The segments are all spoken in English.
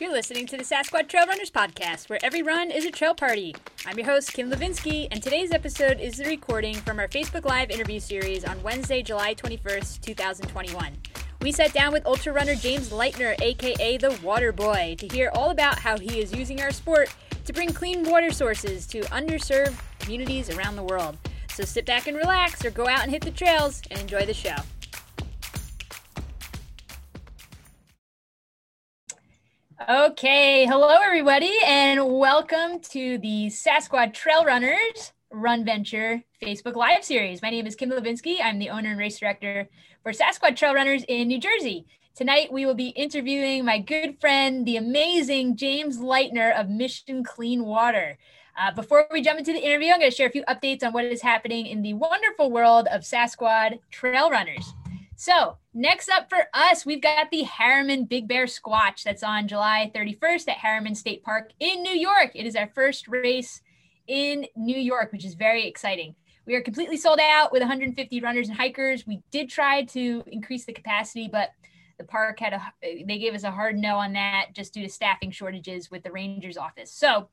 You're listening to the Sasquatch Trail Runners podcast, where every run is a trail party. I'm your host, Kim Levinsky, and today's episode is the recording from our Facebook Live interview series on Wednesday, July 21st, 2021. We sat down with ultra runner James Leitner, aka the Water Boy, to hear all about how he is using our sport to bring clean water sources to underserved communities around the world. So sit back and relax, or go out and hit the trails and enjoy the show. Okay, hello everybody, and welcome to the Sasquatch Trail Runners Run Venture Facebook Live series. My name is Kim Levinsky. I'm the owner and race director for Sasquatch Trail Runners in New Jersey. Tonight, we will be interviewing my good friend, the amazing James Leitner of Mission Clean Water. Uh, before we jump into the interview, I'm going to share a few updates on what is happening in the wonderful world of Sasquatch Trail Runners. So, next up for us, we've got the Harriman Big Bear Squatch that's on July 31st at Harriman State Park in New York. It is our first race in New York, which is very exciting. We are completely sold out with 150 runners and hikers. We did try to increase the capacity, but the park had a they gave us a hard no on that just due to staffing shortages with the Rangers office. So,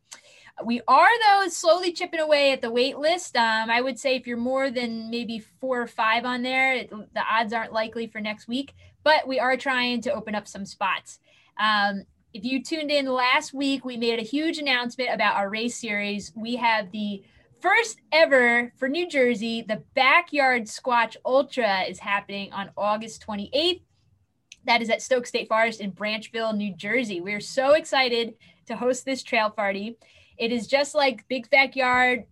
we are though slowly chipping away at the wait list. Um, I would say if you're more than maybe four or five on there, it, the odds aren't likely for next week. But we are trying to open up some spots. Um, if you tuned in last week, we made a huge announcement about our race series. We have the first ever for New Jersey, the Backyard Squatch Ultra is happening on August 28th. That is at Stokes State Forest in Branchville, New Jersey. We're so excited to host this trail party. It is just like Big Backyard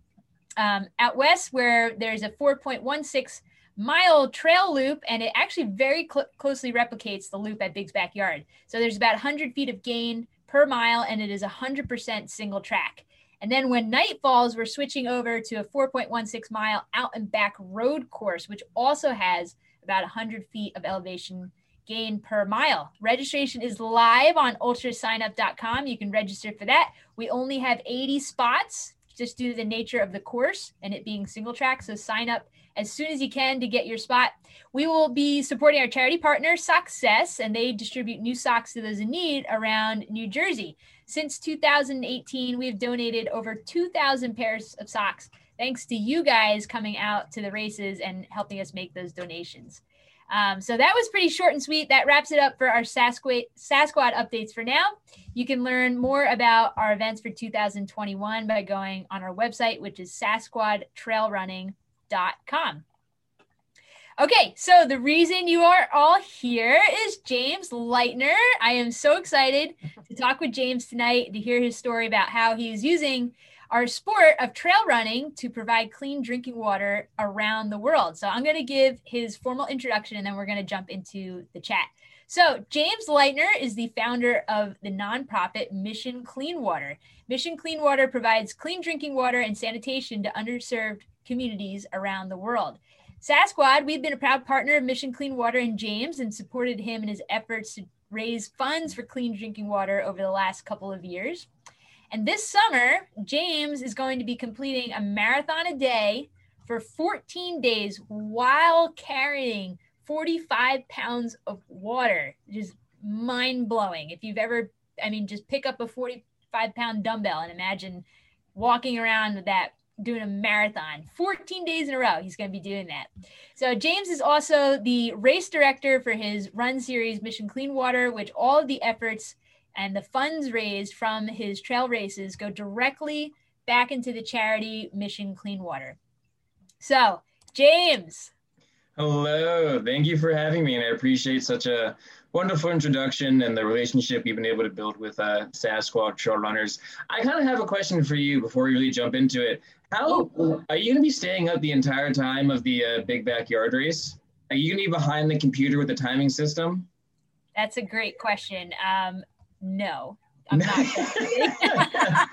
um, out west, where there's a 4.16 mile trail loop, and it actually very cl- closely replicates the loop at Big's Backyard. So there's about 100 feet of gain per mile, and it is 100% single track. And then when night falls, we're switching over to a 4.16 mile out and back road course, which also has about 100 feet of elevation gain per mile. Registration is live on ultrasignup.com. You can register for that. We only have 80 spots just due to the nature of the course and it being single track. So sign up as soon as you can to get your spot. We will be supporting our charity partner, Success, and they distribute new socks to those in need around New Jersey. Since 2018, we've donated over 2,000 pairs of socks thanks to you guys coming out to the races and helping us make those donations. Um, so that was pretty short and sweet. That wraps it up for our Sasquatch, Sasquatch updates for now. You can learn more about our events for 2021 by going on our website, which is sasquatchtrailrunning.com. Okay, so the reason you are all here is James Leitner. I am so excited to talk with James tonight to hear his story about how he is using our sport of trail running to provide clean drinking water around the world. So I'm going to give his formal introduction and then we're going to jump into the chat. So, James Leitner is the founder of the nonprofit Mission Clean Water. Mission Clean Water provides clean drinking water and sanitation to underserved communities around the world. Sasquatch, we've been a proud partner of Mission Clean Water and James and supported him in his efforts to raise funds for clean drinking water over the last couple of years. And this summer, James is going to be completing a marathon a day for 14 days while carrying 45 pounds of water. Just mind blowing. If you've ever, I mean, just pick up a 45 pound dumbbell and imagine walking around with that doing a marathon 14 days in a row he's going to be doing that so james is also the race director for his run series mission clean water which all of the efforts and the funds raised from his trail races go directly back into the charity Mission Clean Water. So, James. Hello, thank you for having me, and I appreciate such a wonderful introduction and the relationship you've been able to build with uh, Sasquatch Trail Runners. I kind of have a question for you before we really jump into it. How are you going to be staying up the entire time of the uh, big backyard race? Are you going to be behind the computer with the timing system? That's a great question. Um, no, I'm not.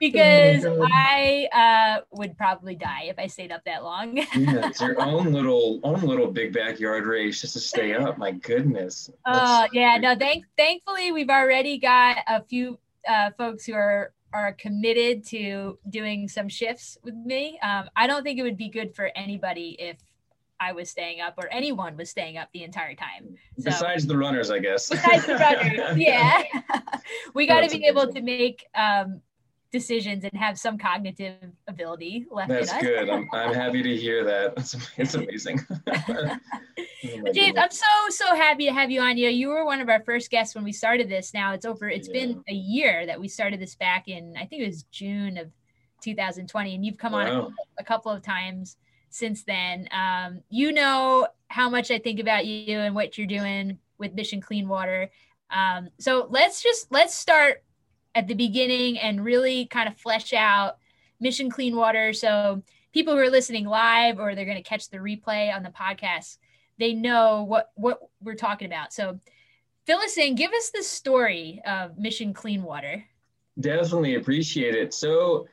because oh I uh, would probably die if I stayed up that long. yeah, it's your own little own little big backyard race just to stay up. My goodness. Oh uh, yeah, no. Thank thankfully we've already got a few uh, folks who are are committed to doing some shifts with me. Um, I don't think it would be good for anybody if I was staying up or anyone was staying up the entire time. So, besides the runners, I guess. Besides the runners, yeah. we got to be able to make um, decisions and have some cognitive ability left That's good. I'm, I'm happy to hear that. It's, it's amazing. oh James, I'm so, so happy to have you on. You you were one of our first guests when we started this. Now it's over. It's yeah. been a year that we started this back in, I think it was June of 2020. And you've come wow. on a, a, couple of times since then. Um, you know how much I think about you and what you're doing with Mission Clean Water. Um, so let's just, let's start at the beginning and really kind of flesh out Mission Clean Water. So people who are listening live or they're going to catch the replay on the podcast, they know what what we're talking about. So us in. Give us the story of Mission Clean Water. Definitely appreciate it. So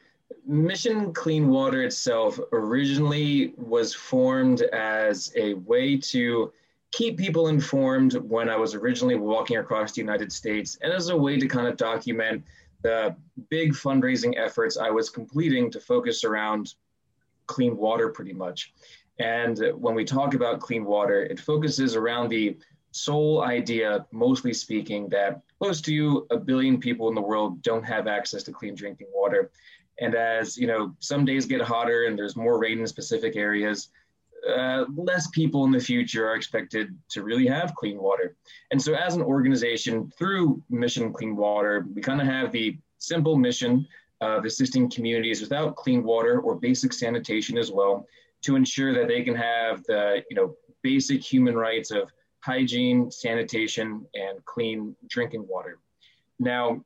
Mission Clean Water itself originally was formed as a way to keep people informed when I was originally walking across the United States and as a way to kind of document the big fundraising efforts I was completing to focus around clean water pretty much. And when we talk about clean water, it focuses around the sole idea, mostly speaking, that close to a billion people in the world don't have access to clean drinking water. And as you know, some days get hotter and there's more rain in specific areas, uh, less people in the future are expected to really have clean water. And so, as an organization, through Mission Clean Water, we kind of have the simple mission of assisting communities without clean water or basic sanitation as well, to ensure that they can have the you know basic human rights of hygiene, sanitation, and clean drinking water. Now,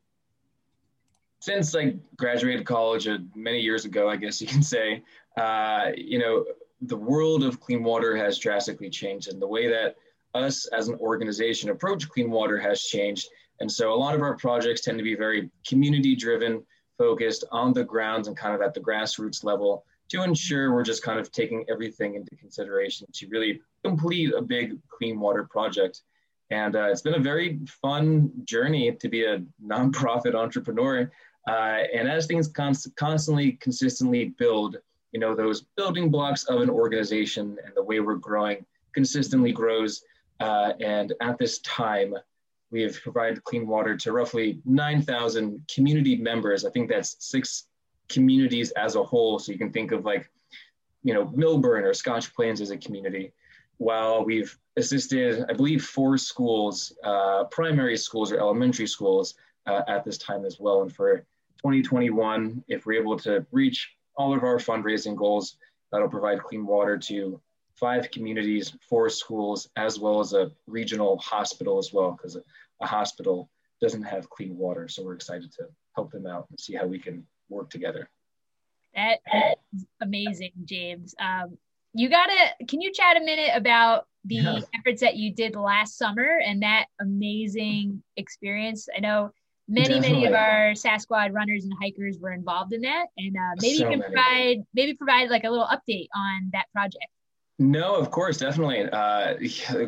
since I graduated college uh, many years ago, I guess you can say, uh, you know, the world of clean water has drastically changed and the way that us as an organization approach clean water has changed. And so a lot of our projects tend to be very community driven, focused on the grounds and kind of at the grassroots level to ensure we're just kind of taking everything into consideration to really complete a big clean water project. And uh, it's been a very fun journey to be a nonprofit entrepreneur. Uh, and as things const- constantly, consistently build, you know, those building blocks of an organization and the way we're growing consistently grows. Uh, and at this time, we have provided clean water to roughly 9,000 community members. I think that's six communities as a whole. So you can think of like, you know, Millburn or Scotch Plains as a community. While we've assisted, I believe, four schools, uh, primary schools or elementary schools uh, at this time as well. And for 2021, if we're able to reach all of our fundraising goals, that'll provide clean water to five communities, four schools, as well as a regional hospital as well, because a hospital doesn't have clean water. So we're excited to help them out and see how we can work together. That is amazing, James. Um, you gotta, can you chat a minute about the yeah. efforts that you did last summer and that amazing experience? I know many Definitely. many of our Sasquatch runners and hikers were involved in that. And uh, maybe so you can many. provide maybe provide like a little update on that project. No of course definitely. Uh,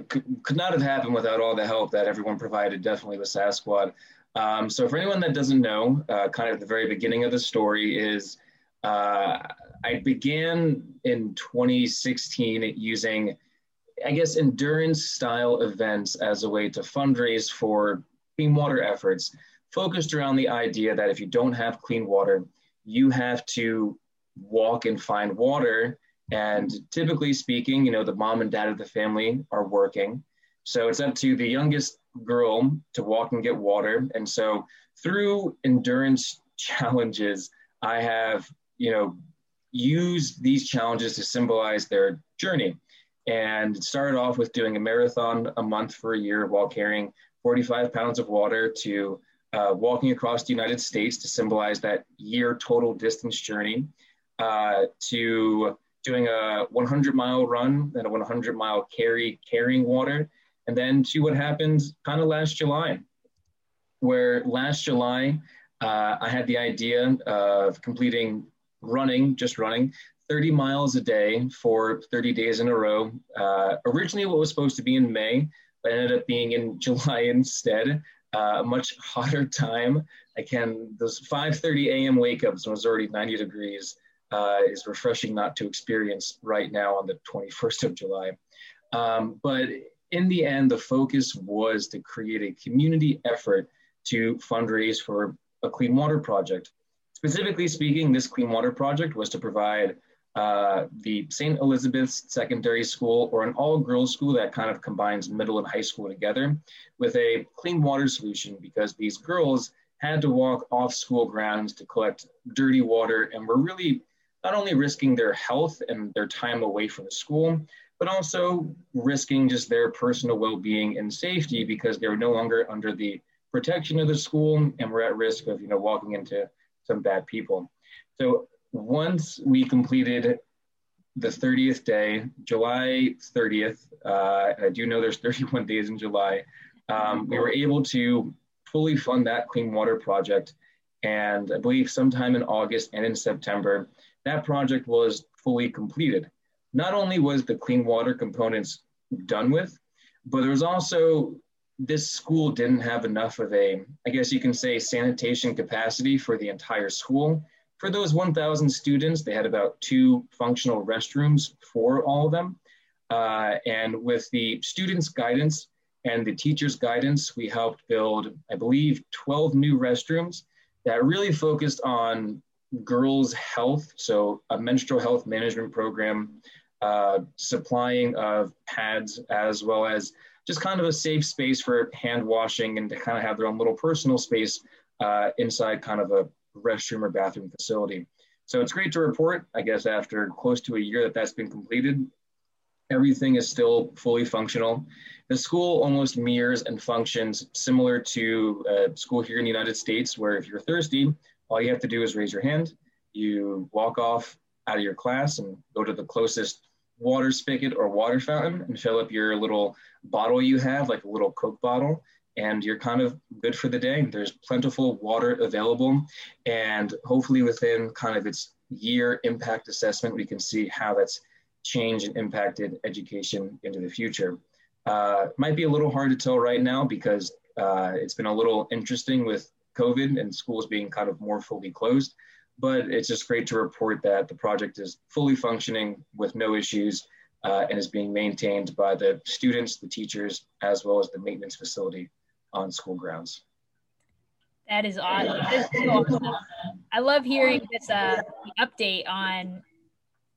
could, could not have happened without all the help that everyone provided definitely with Sasquatch um, so for anyone that doesn't know uh, kind of the very beginning of the story is uh, i began in 2016 using i guess endurance style events as a way to fundraise for clean water efforts focused around the idea that if you don't have clean water, you have to walk and find water. And typically speaking, you know, the mom and dad of the family are working. So it's up to the youngest girl to walk and get water. And so through endurance challenges, I have, you know, used these challenges to symbolize their journey. And it started off with doing a marathon a month for a year while carrying 45 pounds of water to uh, walking across the United States to symbolize that year total distance journey, uh, to doing a 100 mile run and a 100 mile carry carrying water, and then to what happened kind of last July, where last July uh, I had the idea of completing running, just running 30 miles a day for 30 days in a row. Uh, originally, what was supposed to be in May, but ended up being in July instead uh, a much hotter time. I can those 5:30 a.m. wake ups when it was already 90 degrees. uh, is refreshing not to experience right now on the 21st of July. Um, but in the end, the focus was to create a community effort to fundraise for a clean water project. Specifically speaking, this clean water project was to provide uh, the St. Elizabeth's Secondary School, or an all girls school that kind of combines middle and high school together, with a clean water solution because these girls had to walk off school grounds to collect dirty water and were really not only risking their health and their time away from the school, but also risking just their personal well being and safety because they were no longer under the protection of the school and were at risk of you know walking into some bad people. So once we completed the 30th day, July 30th, uh, I do know there's 31 days in July, um, we were able to fully fund that clean water project. And I believe sometime in August and in September, that project was fully completed. Not only was the clean water components done with, but there was also this school didn't have enough of a, I guess you can say, sanitation capacity for the entire school. For those 1,000 students, they had about two functional restrooms for all of them. Uh, and with the students' guidance and the teachers' guidance, we helped build, I believe, 12 new restrooms that really focused on girls' health, so a menstrual health management program, uh, supplying of pads, as well as just kind of a safe space for hand washing and to kind of have their own little personal space uh, inside kind of a restroom or bathroom facility. So it's great to report, I guess, after close to a year that that's been completed. Everything is still fully functional. The school almost mirrors and functions similar to a school here in the United States, where if you're thirsty, all you have to do is raise your hand. You walk off out of your class and go to the closest water spigot or water fountain and fill up your little bottle you have, like a little Coke bottle, and you're kind of good for the day. There's plentiful water available, and hopefully within kind of its year impact assessment, we can see how that's changed and impacted education into the future. Uh, might be a little hard to tell right now because uh, it's been a little interesting with COVID and schools being kind of more fully closed. But it's just great to report that the project is fully functioning with no issues uh, and is being maintained by the students, the teachers, as well as the maintenance facility on school grounds. That is awesome. That is so awesome. I love hearing this uh, update on,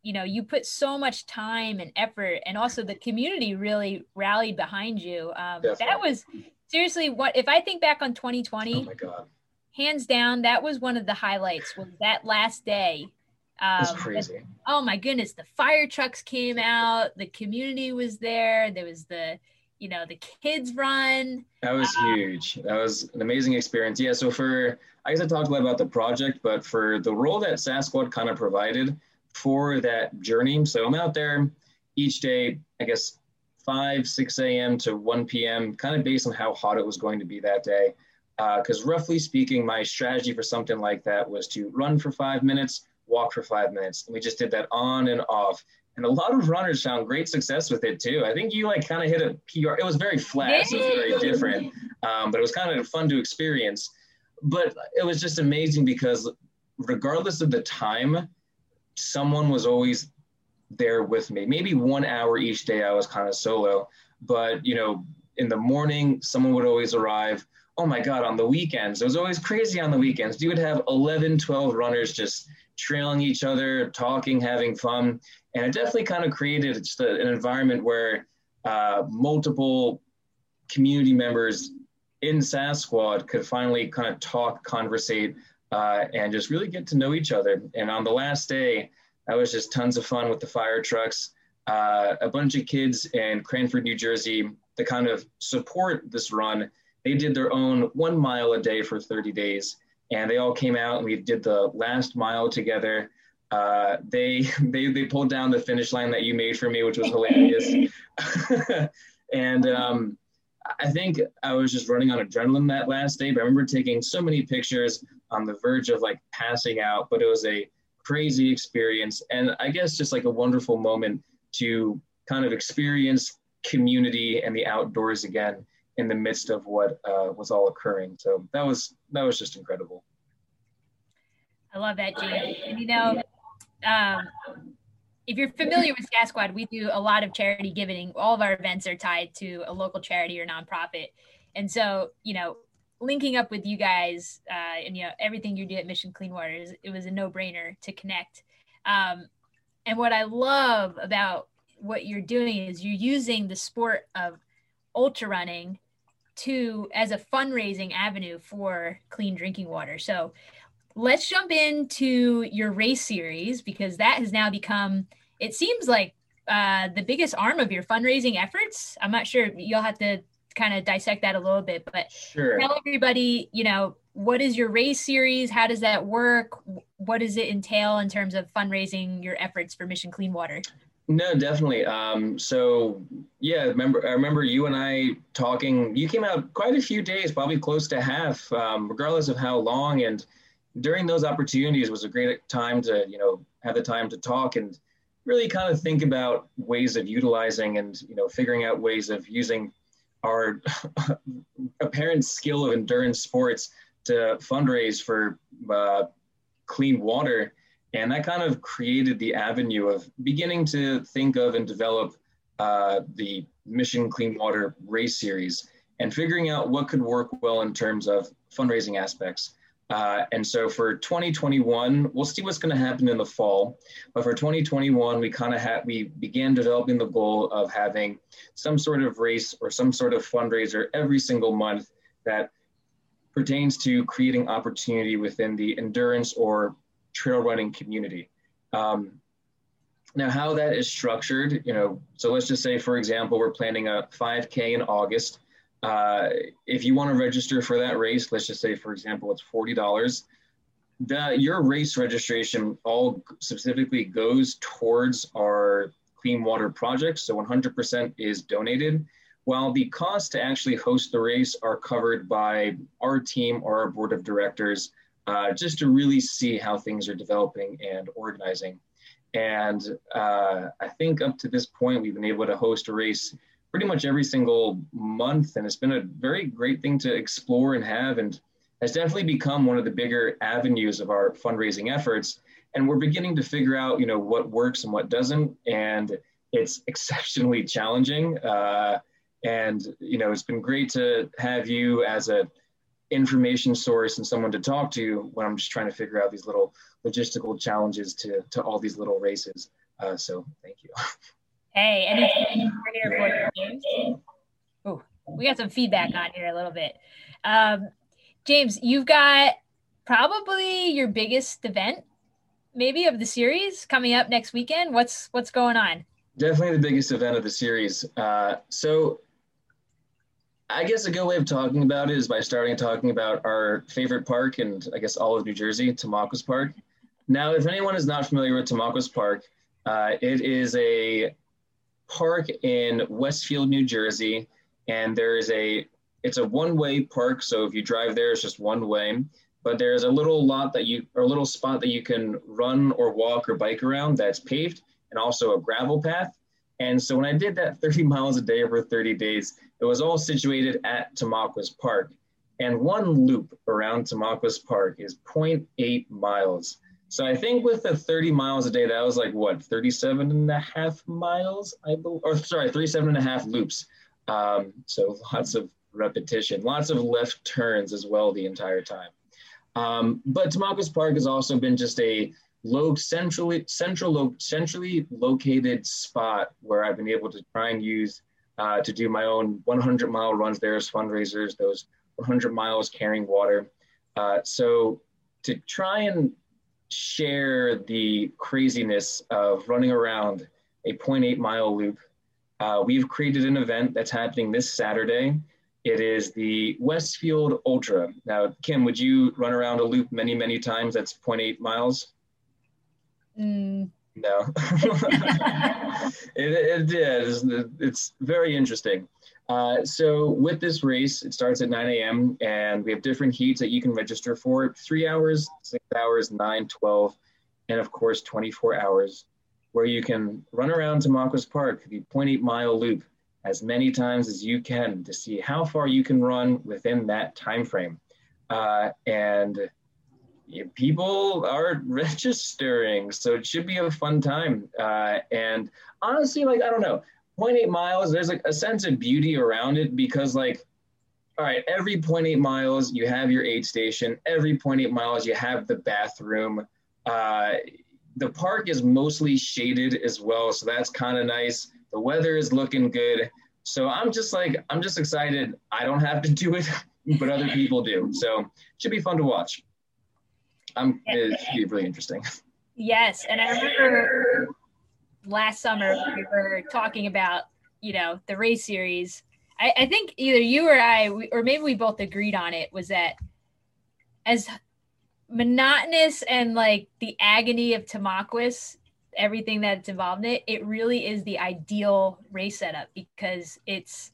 you know, you put so much time and effort, and also the community really rallied behind you. Um, that was seriously what if I think back on 2020. Oh my god! Hands down, that was one of the highlights. Was that last day? Um, crazy. oh my goodness! The fire trucks came out. The community was there. There was the you know the kids run. That was um, huge. That was an amazing experience. Yeah so for i guess i talked a lot about the project but for the role that sasquatch kind of provided for that journey so i'm out there each day i guess 5 6 a.m to 1 p.m kind of based on how hot it was going to be that day. Because uh, roughly speaking my strategy for something like that was to run for five minutes walk for five minutes and we just did that on and off and a lot of runners found great success with it too. I think you like kind of hit a PR. It was very flat, so it was very different, um, but it was kind of fun to experience. But it was just amazing because regardless of the time, someone was always there with me. Maybe one hour each day I was kind of solo, but you know, in the morning someone would always arrive. Oh my God, on the weekends, it was always crazy on the weekends. You would have 11, 12 runners just trailing each other, talking, having fun. And it definitely kind of created just a, an environment where uh, multiple community members in Sasquad could finally kind of talk, conversate, uh, and just really get to know each other. And on the last day, that was just tons of fun with the fire trucks. Uh, a bunch of kids in Cranford, New Jersey, to kind of support this run, they did their own one mile a day for 30 days and they all came out and we did the last mile together. Uh, they they they pulled down the finish line that you made for me, which was hilarious. and um, I think I was just running on adrenaline that last day. But I remember taking so many pictures on the verge of like passing out. But it was a crazy experience, and I guess just like a wonderful moment to kind of experience community and the outdoors again in the midst of what uh, was all occurring. So that was that was just incredible. I love that, James. And you know, um, if you're familiar with Sasquad, we do a lot of charity giving. All of our events are tied to a local charity or nonprofit. And so, you know, linking up with you guys uh, and, you know, everything you do at Mission Clean Water, it was a no brainer to connect. Um, and what I love about what you're doing is you're using the sport of ultra running to as a fundraising avenue for clean drinking water. So let's jump into your race series because that has now become it seems like uh, the biggest arm of your fundraising efforts. I'm not sure you'll have to kind of dissect that a little bit, but sure. tell everybody, you know, what is your race series? How does that work? What does it entail in terms of fundraising your efforts for Mission Clean Water? No, definitely. Um, so yeah, remember I remember you and I talking. You came out quite a few days, probably close to half, um, regardless of how long. And during those opportunities was a great time to you know have the time to talk and really kind of think about ways of utilizing and you know figuring out ways of using our apparent skill of endurance sports to fundraise for uh, clean water and that kind of created the avenue of beginning to think of and develop uh, the mission clean water race series and figuring out what could work well in terms of fundraising aspects uh, and so for 2021, we'll see what's going to happen in the fall. But for 2021, we kind of had we began developing the goal of having some sort of race or some sort of fundraiser every single month that pertains to creating opportunity within the endurance or trail running community. Um, now, how that is structured, you know, so let's just say, for example, we're planning a 5K in August. Uh, if you want to register for that race, let's just say, for example, it's forty dollars. The your race registration all specifically goes towards our clean water project, so 100% is donated. While the costs to actually host the race are covered by our team or our board of directors, uh, just to really see how things are developing and organizing. And uh, I think up to this point, we've been able to host a race pretty much every single month. And it's been a very great thing to explore and have, and has definitely become one of the bigger avenues of our fundraising efforts. And we're beginning to figure out, you know, what works and what doesn't. And it's exceptionally challenging. Uh, and, you know, it's been great to have you as a information source and someone to talk to when I'm just trying to figure out these little logistical challenges to, to all these little races. Uh, so thank you. Hey, anything for you, James? Ooh, we got some feedback on here a little bit. Um, James, you've got probably your biggest event, maybe of the series coming up next weekend. What's what's going on? Definitely the biggest event of the series. Uh, so, I guess a good way of talking about it is by starting talking about our favorite park, and I guess all of New Jersey, Tamaques Park. Now, if anyone is not familiar with Tamaques Park, uh, it is a park in Westfield, New Jersey, and there is a it's a one-way park. So if you drive there, it's just one way. But there's a little lot that you or a little spot that you can run or walk or bike around that's paved, and also a gravel path. And so when I did that 30 miles a day over 30 days, it was all situated at Tamaques Park. And one loop around Tamaques Park is 0.8 miles. So I think with the 30 miles a day, that was like what, 37 and a half miles, I believe, or sorry, 37 and a half loops. Um, so lots of repetition, lots of left turns as well the entire time. Um, but Tamaques Park has also been just a low centrally central centrally located spot where I've been able to try and use uh, to do my own 100 mile runs there as fundraisers, those 100 miles carrying water. Uh, so to try and share the craziness of running around a 0.8 mile loop. Uh, we've created an event that's happening this Saturday. It is the Westfield Ultra. Now, Kim, would you run around a loop many, many times that's 0.8 miles? Mm. No. it, it is. It's very interesting. Uh, so with this race, it starts at 9 a.m. and we have different heats that you can register for: three hours, six hours, nine, 12, and of course 24 hours, where you can run around Tamaques Park, the 0.8 mile loop, as many times as you can to see how far you can run within that time frame. Uh, and people are registering, so it should be a fun time. Uh, and honestly, like I don't know, 0.8 miles. There's like a sense of beauty around it because like all right, every 0.8 miles, you have your aid station. Every 0.8 miles, you have the bathroom. Uh, the park is mostly shaded as well, so that's kind of nice. The weather is looking good. So I'm just like, I'm just excited. I don't have to do it, but other people do. So it should be fun to watch. I'm, it should be really interesting. Yes. And I remember last summer we were talking about, you know, the race series I, I think either you or I, or maybe we both agreed on it, was that as monotonous and like the agony of Tamaques, everything that's involved in it, it really is the ideal race setup because it's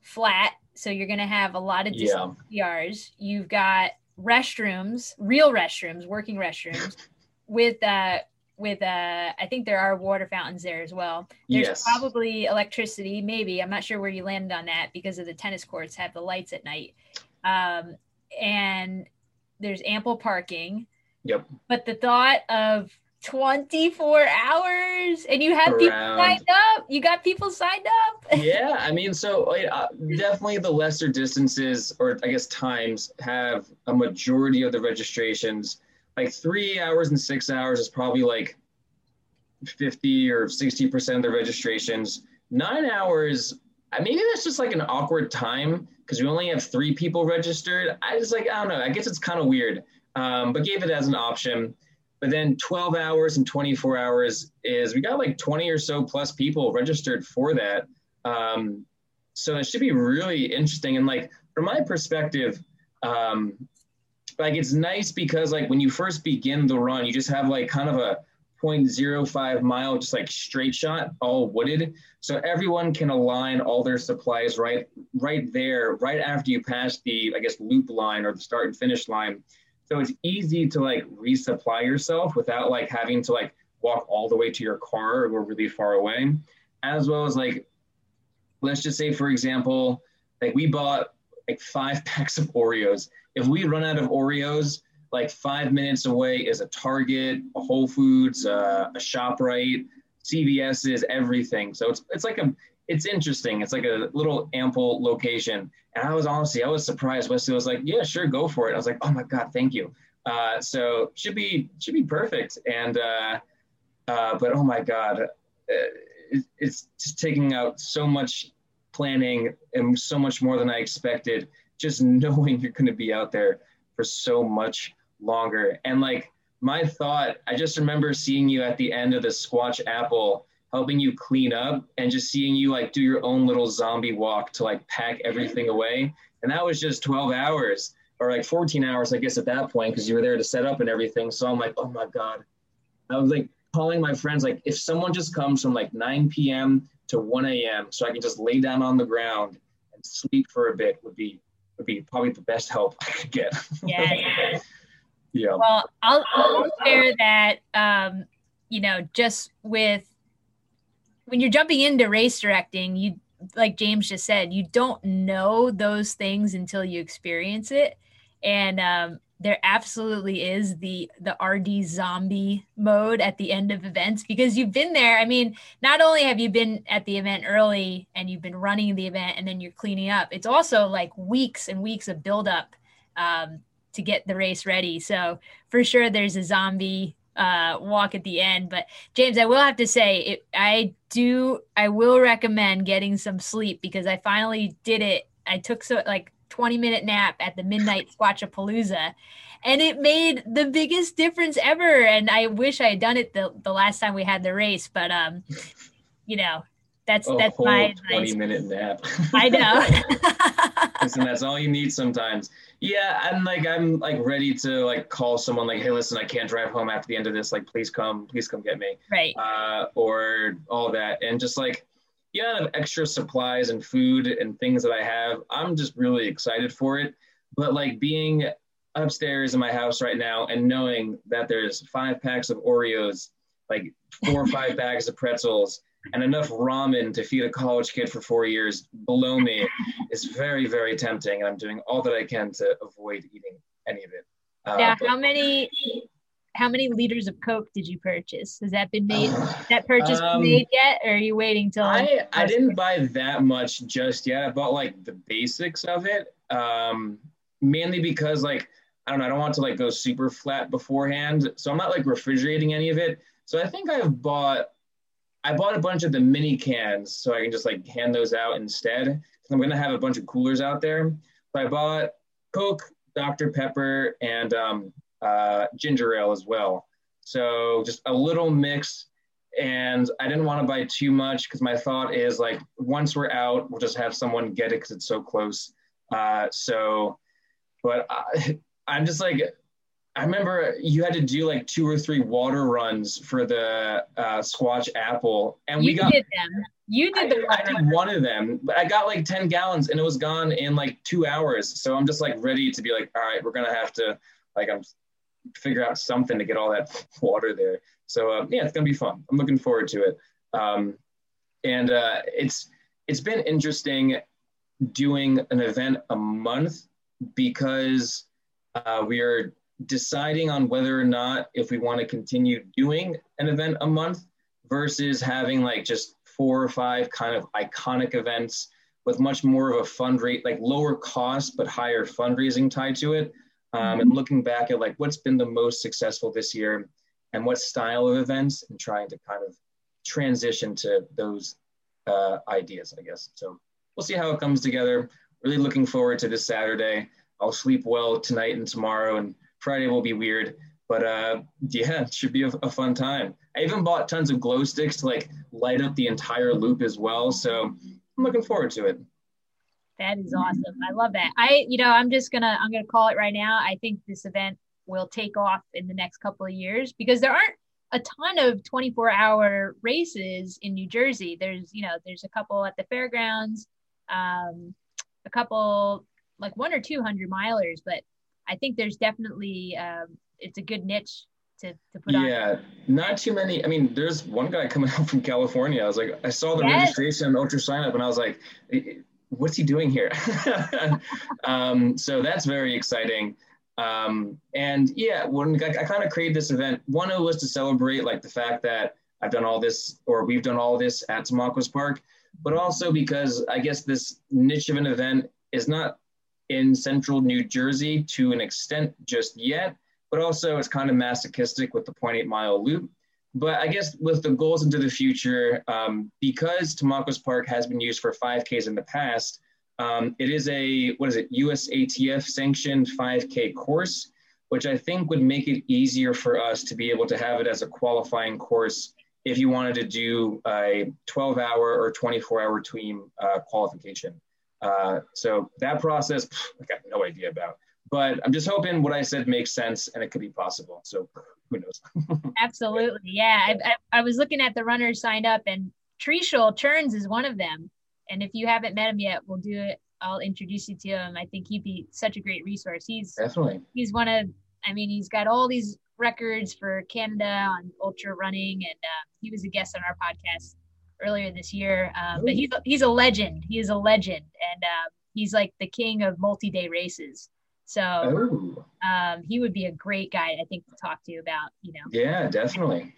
flat. So you're going to have a lot of yeah. PRs. You've got restrooms, real restrooms, working restrooms with uh, with uh I think there are water fountains there as well. There's yes. probably electricity, maybe. I'm not sure where you landed on that because of the tennis courts have the lights at night. Um and there's ample parking. Yep. But the thought of 24 hours and you have Around. people signed up you got people signed up yeah i mean so uh, definitely the lesser distances or i guess times have a majority of the registrations like three hours and six hours is probably like 50 or 60% of the registrations. Nine hours, maybe that's just like an awkward time because we only have three people registered. I just like, I don't know. I guess it's kind of weird, um, but gave it as an option. But then 12 hours and 24 hours is we got like 20 or so plus people registered for that. Um, so it should be really interesting. And like from my perspective, um, like it's nice because like when you first begin the run, you just have like kind of a 0.05 mile, just like straight shot, all wooded. So everyone can align all their supplies right right there, right after you pass the, I guess, loop line or the start and finish line. So it's easy to like resupply yourself without like having to like walk all the way to your car or really far away. As well as like, let's just say, for example, like we bought like five packs of Oreos if we run out of Oreos, like five minutes away is a Target, a Whole Foods, uh, a ShopRite, CVS is everything. So it's it's like a it's interesting. It's like a little ample location. And I was honestly I was surprised. Wesley was like, "Yeah, sure, go for it." I was like, "Oh my god, thank you." Uh, so should be should be perfect. And uh, uh, but oh my god, uh, it, it's just taking out so much planning and so much more than I expected just knowing you're going to be out there for so much longer. And like my thought, I just remember seeing you at the end of the Squatch Apple, helping you clean up and just seeing you like do your own little zombie walk to like pack everything away. And that was just 12 hours or like 14 hours, I guess, at that point, because you were there to set up and everything. So I'm like, oh my God. I was like calling my friends, like, if someone just comes from like 9 p.m. to 1 a.m., so I can just lay down on the ground and sleep for a bit would be would be probably the best help I could get. Yeah. yeah. yeah. Well, I'll, I'll share that, um, you know, just with when you're jumping into race directing, you, like James just said, you don't know those things until you experience it. And um, there absolutely is the the RD zombie mode at the end of events because you've been there. I mean, not only have you been at the event early and you've been running the event and then you're cleaning up, it's also like weeks and weeks of buildup um, to get the race ready. So for sure, there's a zombie uh, walk at the end. But James, I will have to say, it, I do, I will recommend getting some sleep because I finally did it. I took so like 20 minute nap at the midnight Squatchapalooza. And it made the biggest difference ever. And I wish I had done it the, the last time we had the race, but um, you know, that's a that's my 20 minute nap. I know. listen, that's all you need sometimes. Yeah, I'm like I'm like ready to like call someone like, hey, listen, I can't drive home after the end of this. Like, please come, please come get me. Right. Uh, or all that, and just like the amount of extra supplies and food and things that I have, I'm just really excited for it. But like being upstairs in my house right now and knowing that there's five packs of Oreos, like four or five bags of pretzels, and enough ramen to feed a college kid for four years below me is very, very tempting. And I'm doing all that I can to avoid eating any of it. Uh, yeah. How many? How many liters of Coke did you purchase? Has that been made? that purchase um, made yet, or are you waiting till? I I didn't buy that much just yet. I bought like the basics of it, um, mainly because like I don't know. I don't want to like go super flat beforehand, so I'm not like refrigerating any of it. So I think I've bought. I bought a bunch of the mini cans so I can just like hand those out instead. I'm gonna have a bunch of coolers out there. So I bought Coke, Dr. Pepper, and um, uh, ginger ale as well. So just a little mix. And I didn't want to buy too much because my thought is like once we're out, we'll just have someone get it because it's so close. Uh, so, but I, I'm just like, I remember you had to do like two or three water runs for the uh, Squatch Apple, and you we got did them. You did the. I, I did one of them, but I got like ten gallons, and it was gone in like two hours. So I'm just like ready to be like, all right, we're gonna have to like I'm figure out something to get all that water there. So uh, yeah, it's gonna be fun. I'm looking forward to it. Um, and uh, it's it's been interesting doing an event a month because uh, we are deciding on whether or not if we want to continue doing an event a month versus having like just four or five kind of iconic events with much more of a fundraise, like lower cost but higher fundraising tied to it. Um, and mm-hmm. looking back at like what's been the most successful this year and what style of events and trying to kind of transition to those uh, ideas, I guess. So we'll see how it comes together. Really looking forward to this Saturday. I'll sleep well tonight and tomorrow and Friday will be weird, but uh, yeah, it should be a, a, fun time. I even bought tons of glow sticks to like light up the entire loop as well. So I'm looking forward to it. That is awesome. I love that. I, you know, I'm just gonna, I'm gonna call it right now. I think this event will take off in the next couple of years because there aren't a ton of 24 hour races in New Jersey. There's, you know, there's a couple at the fairgrounds, um, a couple like one or two hundred milers, but I think there's definitely um, it's a good niche to, to put yeah, on. Yeah, not too many. I mean, there's one guy coming out from California. I was like, I saw the yes. registration ultra sign up, and I was like, what's he doing here? um, so that's very exciting. Um, and yeah, when I, I kind of created this event, one of it was to celebrate like the fact that I've done all this, or we've done all this at Tamaques Park, but also because I guess this niche of an event is not in central New Jersey to an extent just yet, but also it's kind of masochistic with the 0.8 mile loop. But I guess with the goals into the future, um, because Tamaques Park has been used for 5Ks in the past, um, it is a, what is it, USATF sanctioned 5K course, which I think would make it easier for us to be able to have it as a qualifying course if you wanted to do a 12 hour or 24 hour team uh, qualification. Uh, so that process, I got no idea about. But I'm just hoping what I said makes sense and it could be possible. So who knows? Absolutely. Yeah. I, I, I, was looking at the runners signed up and Trishul Cherns is one of them. And if you haven't met him yet, we'll do it. I'll introduce you to him. I think he'd be such a great resource. He's definitely, he's one of, I mean, he's got all these records for Canada on ultra running. And uh, he was a guest on our podcast earlier this year. Um, but he's he's a legend. He is a legend, and uh, he's like the king of multi-day races. So oh. um, he would be a great guy, I think, to talk to you about. You know. Yeah, definitely.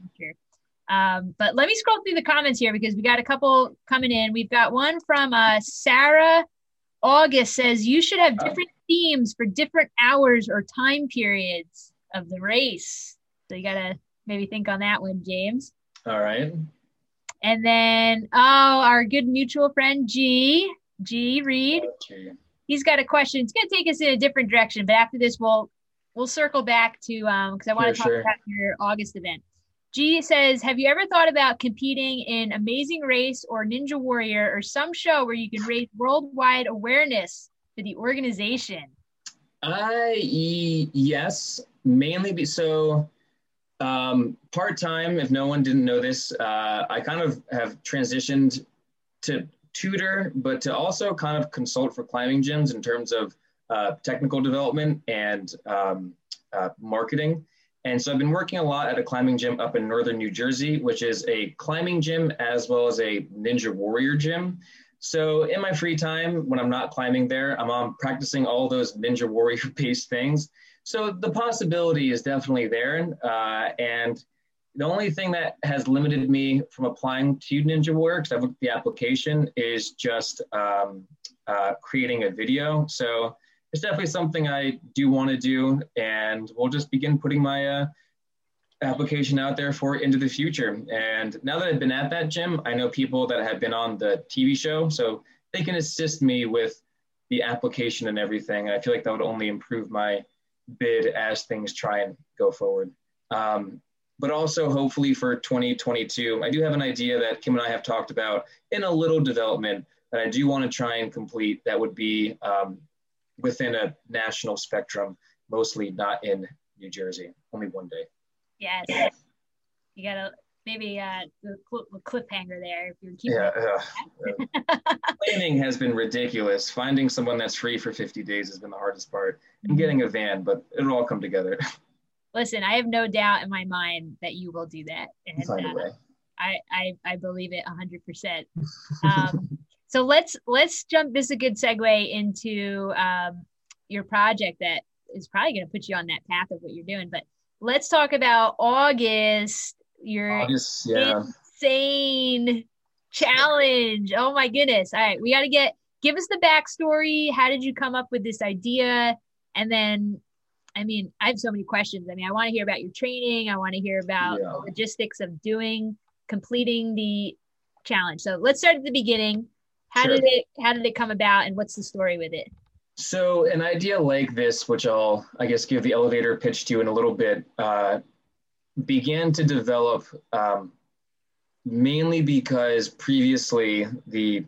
Um, but let me scroll through the comments here because we got a couple coming in. We've got one from uh, Sarah August says you should have different themes for different hours or time periods of the race. So you got to maybe think on that one, James. All right. And then, oh, our good mutual friend G, G Reed. He's got a question. It's going to take us in a different direction, but after this, we'll we'll circle back to um because I want to talk sure. about your August event. G says, "Have you ever thought about competing in Amazing Race or Ninja Warrior or some show where you can raise worldwide awareness for the organization?" I yes, mainly be, so um, Part time, if no one didn't know this, uh, I kind of have transitioned to tutor, but to also kind of consult for climbing gyms in terms of uh, technical development and um, uh, marketing. And so I've been working a lot at a climbing gym up in northern New Jersey, which is a climbing gym as well as a Ninja Warrior gym. So in my free time, when I'm not climbing there, I'm um, practicing all those Ninja Warrior based things. So the possibility is definitely there. Uh, and the only thing that has limited me from applying to Ninja Warrior, I've looked at the application, is just um, uh, creating a video. So it's definitely something I do want to do, and we'll just begin putting my uh, application out there for into the future. And now that I've been at that gym, I know people that have been on the TV show, so they can assist me with the application and everything. And I feel like that would only improve my bid as things try and go forward. Um, but also hopefully for 2022, I do have an idea that Kim and I have talked about in a little development that I do want to try and complete that would be um, within a national spectrum, mostly not in New Jersey, only one day. Yes. You gotta maybe uh, the cliffhanger there if you're keeping. Yeah. Uh, planning has been ridiculous. Finding someone that's free for 50 days has been the hardest part, and mm-hmm. getting a van, but it'll all come together. Listen, I have no doubt in my mind that you will do that. And, Find a uh, way. I, I, I believe it 100%. Um, so let's let's jump. This is a good segue into um, your project that is probably going to put you on that path of what you're doing. But let's talk about August. Your August, yeah. insane challenge. Oh my goodness! All right, we got to get give us the backstory. How did you come up with this idea? And then, I mean, I have so many questions. I mean, I want to hear about your training. I want to hear about yeah. the logistics of doing completing the challenge. So let's start at the beginning. How sure. did it How did it come about, and what's the story with it? So, an idea like this, which I'll, I guess, give the elevator pitch to you in a little bit, uh, began to develop um, mainly because previously the,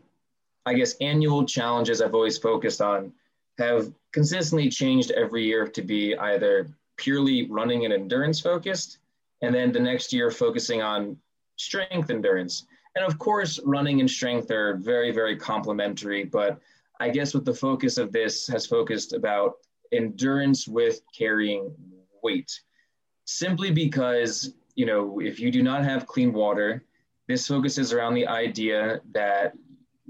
I guess, annual challenges I've always focused on have consistently changed every year to be either purely running and endurance focused, and then the next year focusing on strength endurance. And of course, running and strength are very, very complementary, but I guess what the focus of this has focused about endurance with carrying weight. Simply because, you know, if you do not have clean water, this focuses around the idea that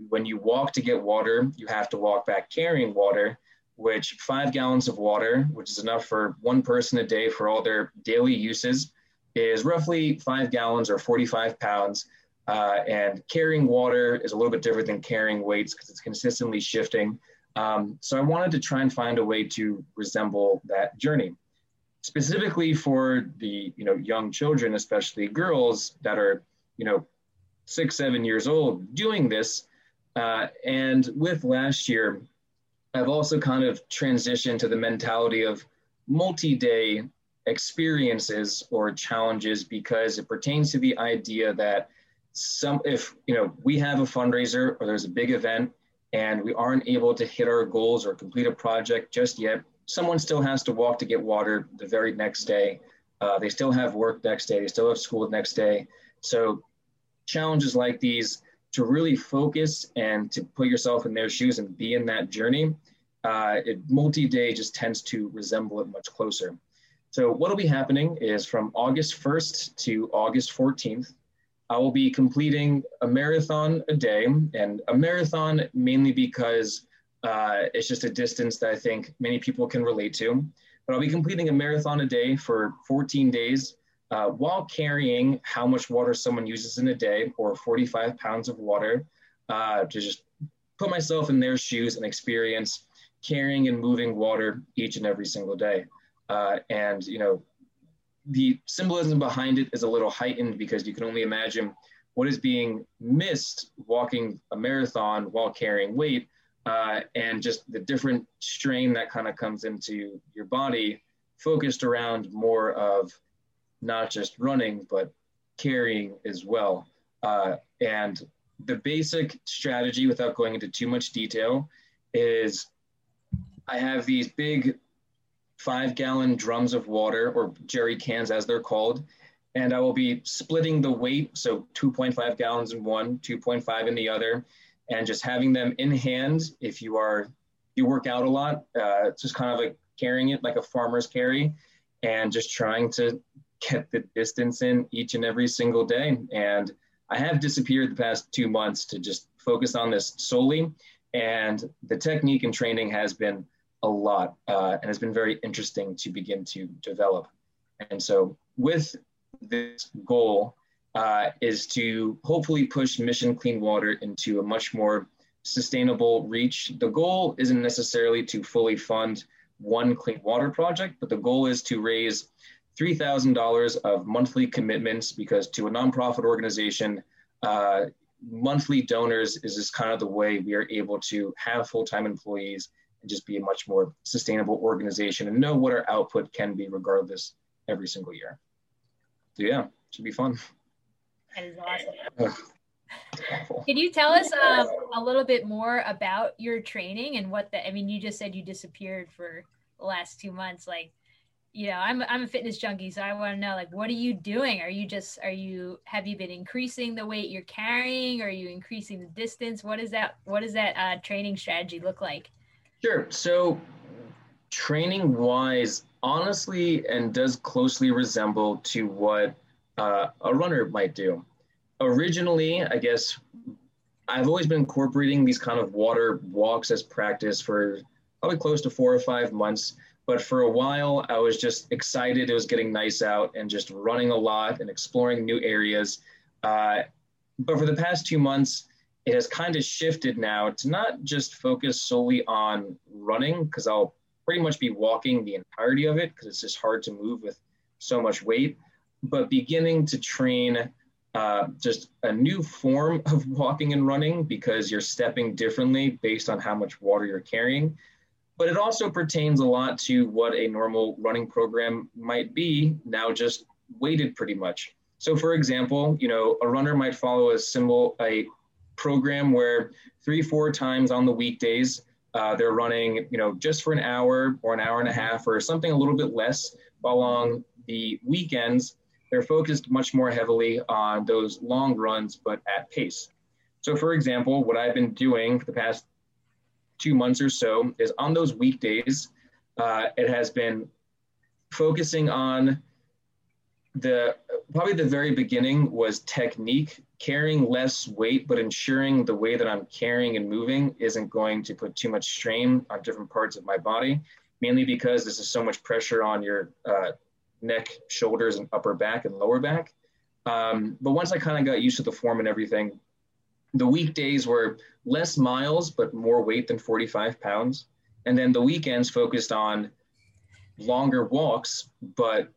when you walk to get water, you have to walk back carrying water, which five gallons of water, which is enough for one person a day for all their daily uses, is roughly five gallons or 45 pounds. Uh, and carrying water is a little bit different than carrying weights because it's consistently shifting. Um, so I wanted to try and find a way to resemble that journey, specifically for the you know young children, especially girls that are you know six seven years old doing this. Uh, and with last year, I've also kind of transitioned to the mentality of multi-day experiences or challenges because it pertains to the idea that some if you know we have a fundraiser or there's a big event and we aren't able to hit our goals or complete a project just yet someone still has to walk to get water the very next day. Uh, they still have work next day. They still have school the next day. So challenges like these to really focus and to put yourself in their shoes and be in that journey uh, it multi-day just tends to resemble it much closer. So what will be happening is from august 1st to august 14th I will be completing a marathon a day, and a marathon mainly because uh, it's just a distance that I think many people can relate to. But I'll be completing a marathon a day for 14 days uh, while carrying how much water someone uses in a day, or 45 pounds of water, uh, to just put myself in their shoes and experience carrying and moving water each and every single day. Uh, and you know, the symbolism behind it is a little heightened because you can only imagine what is being missed walking a marathon while carrying weight uh, and just the different strain that kind of comes into your body focused around more of not just running but carrying as well uh, and the basic strategy without going into too much detail is i have these big five gallon drums of water or jerry cans as they're called. And I will be splitting the weight, so 2.5 gallons in one, 2.5 in the other, and just having them in hand. If you are, you work out a lot, uh, just kind of like carrying it like a farmer's carry and just trying to get the distance in each and every single day. And I have disappeared the past two months to just focus on this solely. And the technique and training has been a lot uh, and has been very interesting to begin to develop. And so, with this goal, uh, is to hopefully push Mission Clean Water into a much more sustainable reach. The goal isn't necessarily to fully fund one clean water project, but the goal is to raise $3,000 of monthly commitments because to a nonprofit organization, uh, monthly donors is just kind of the way we are able to have full-time employees and just be a much more sustainable organization and know what our output can be regardless every single year. So yeah, should be fun. That is awesome. Can you tell us um, a little bit more about your training and what the? I mean, you just said you disappeared for the last two months. Like, you know, I'm I'm a fitness junkie, so I want to know, like, what are you doing? Are you just are you have you been increasing the weight you're carrying? Are you increasing the distance? What is that? What does that uh, training strategy look like? Sure. So, training wise, honestly, and does closely resemble to what uh, a runner might do originally, I guess I've always been incorporating these kind of water walks as practice for probably close to four or five months. But for a while, I was just excited. It was getting nice out and just running a lot and exploring new areas. Uh, but for the past two months, it has kind of shifted now to not just focus solely on running, because I'll pretty much be walking the entirety of it because it's just hard to move with so much weight, but beginning to train uh, just a new form of walking and running because you're stepping differently based on how much water you're carrying. But it also pertains a lot to what a normal running program might be, now just weighted pretty much. So, for example, you know, a runner might follow a symbol, a program where three, four times on the weekdays, uh, they're running, you know, just for an hour or an hour and a half or something a little bit less. On the weekends, they're focused much more heavily on those long runs, but at pace. So, for example, what I've been doing for the past two months or so is on those weekdays, uh, it has been focusing on the probably the very beginning was technique, carrying less weight, but ensuring the way that I'm carrying and moving isn't going to put too much strain on different parts of my body, mainly because this is so much pressure on your uh, neck, shoulders, and upper back and lower back. Um, but once I kind of got used to the form and everything, the weekdays were less miles, but more weight than 45 pounds. And then the weekends focused on longer walks, but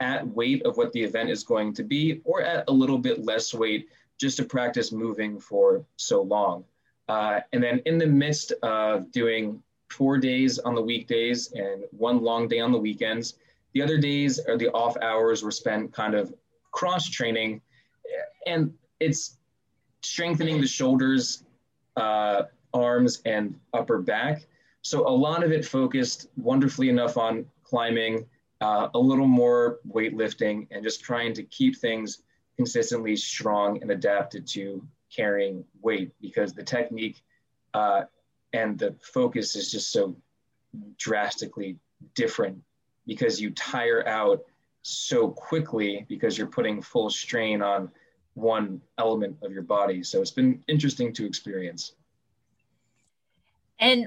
at weight of what the event is going to be, or at a little bit less weight, just to practice moving for so long. Uh, and then in the midst of doing four days on the weekdays and one long day on the weekends, the other days or the off hours were spent kind of cross training, and it's strengthening the shoulders, uh, arms, and upper back. So a lot of it focused wonderfully enough on climbing, uh, a little more weightlifting, and just trying to keep things consistently strong and adapted to carrying weight because the technique uh, and the focus is just so drastically different because you tire out so quickly because you're putting full strain on one element of your body. So it's been interesting to experience. And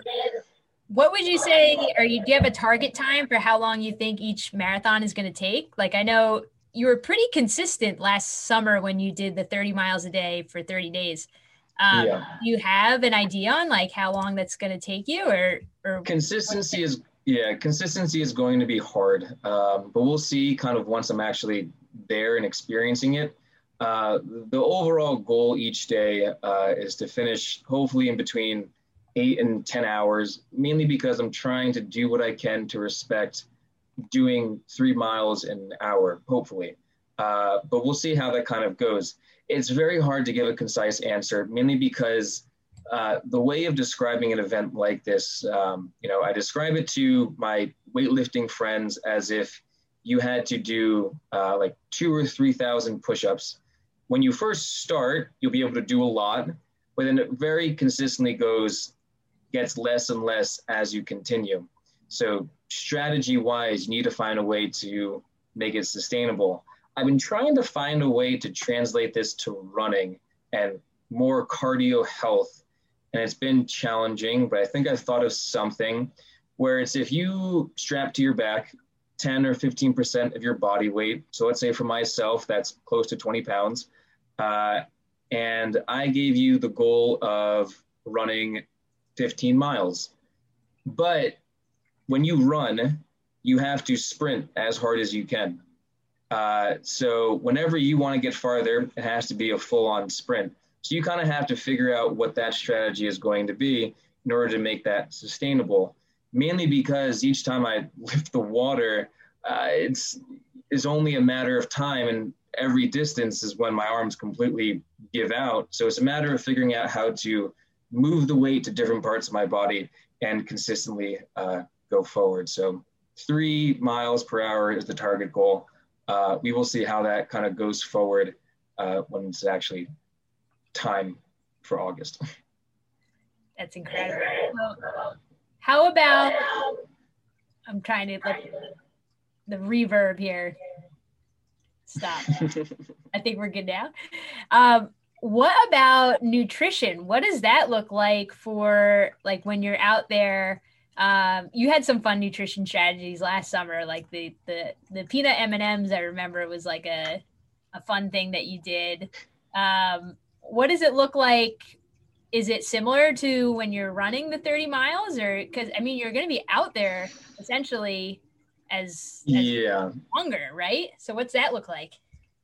what would you say, or you, do you have a target time for how long you think each marathon is going to take? Like, I know you were pretty consistent last summer when you did the 30 miles a day for 30 days. Um, yeah. You have an idea on like how long that's going to take you or, or consistency is yeah, consistency is going to be hard, um, but we'll see kind of once I'm actually there and experiencing it. Uh, the overall goal each day uh, is to finish hopefully in between eight and 10 hours, mainly because I'm trying to do what I can to respect doing three miles an hour, hopefully. Uh, but we'll see how that kind of goes. It's very hard to give a concise answer, mainly because uh, the way of describing an event like this, um, you know, I describe it to my weightlifting friends as if you had to do uh, like two or 3,000 push ups. When you first start, you'll be able to do a lot, but then it very consistently goes, gets less and less as you continue. So, strategy wise, you need to find a way to make it sustainable. I've been trying to find a way to translate this to running and more cardio health. And it's been challenging, but I think I've thought of something where it's if you strap to your back 10 or 15% of your body weight. So let's say for myself, that's close to 20 pounds. Uh, and I gave you the goal of running 15 miles. But when you run, you have to sprint as hard as you can. Uh, so whenever you want to get farther, it has to be a full on sprint. So you kind of have to figure out what that strategy is going to be in order to make that sustainable. Mainly because each time I lift the water, uh, it's is only a matter of time, and every distance is when my arms completely give out. So it's a matter of figuring out how to move the weight to different parts of my body and consistently uh, go forward. So three miles per hour is the target goal. Uh, we will see how that kind of goes forward uh, when it's actually time for August. That's incredible. how about I'm trying to like the reverb here. Stop. I think we're good now. Um, what about nutrition? What does that look like for like when you're out there? Um, you had some fun nutrition strategies last summer, like the the the peanut M and M's. I remember it was like a a fun thing that you did. Um, what does it look like? Is it similar to when you're running the 30 miles, or because I mean you're going to be out there essentially as, as yeah longer, right? So what's that look like?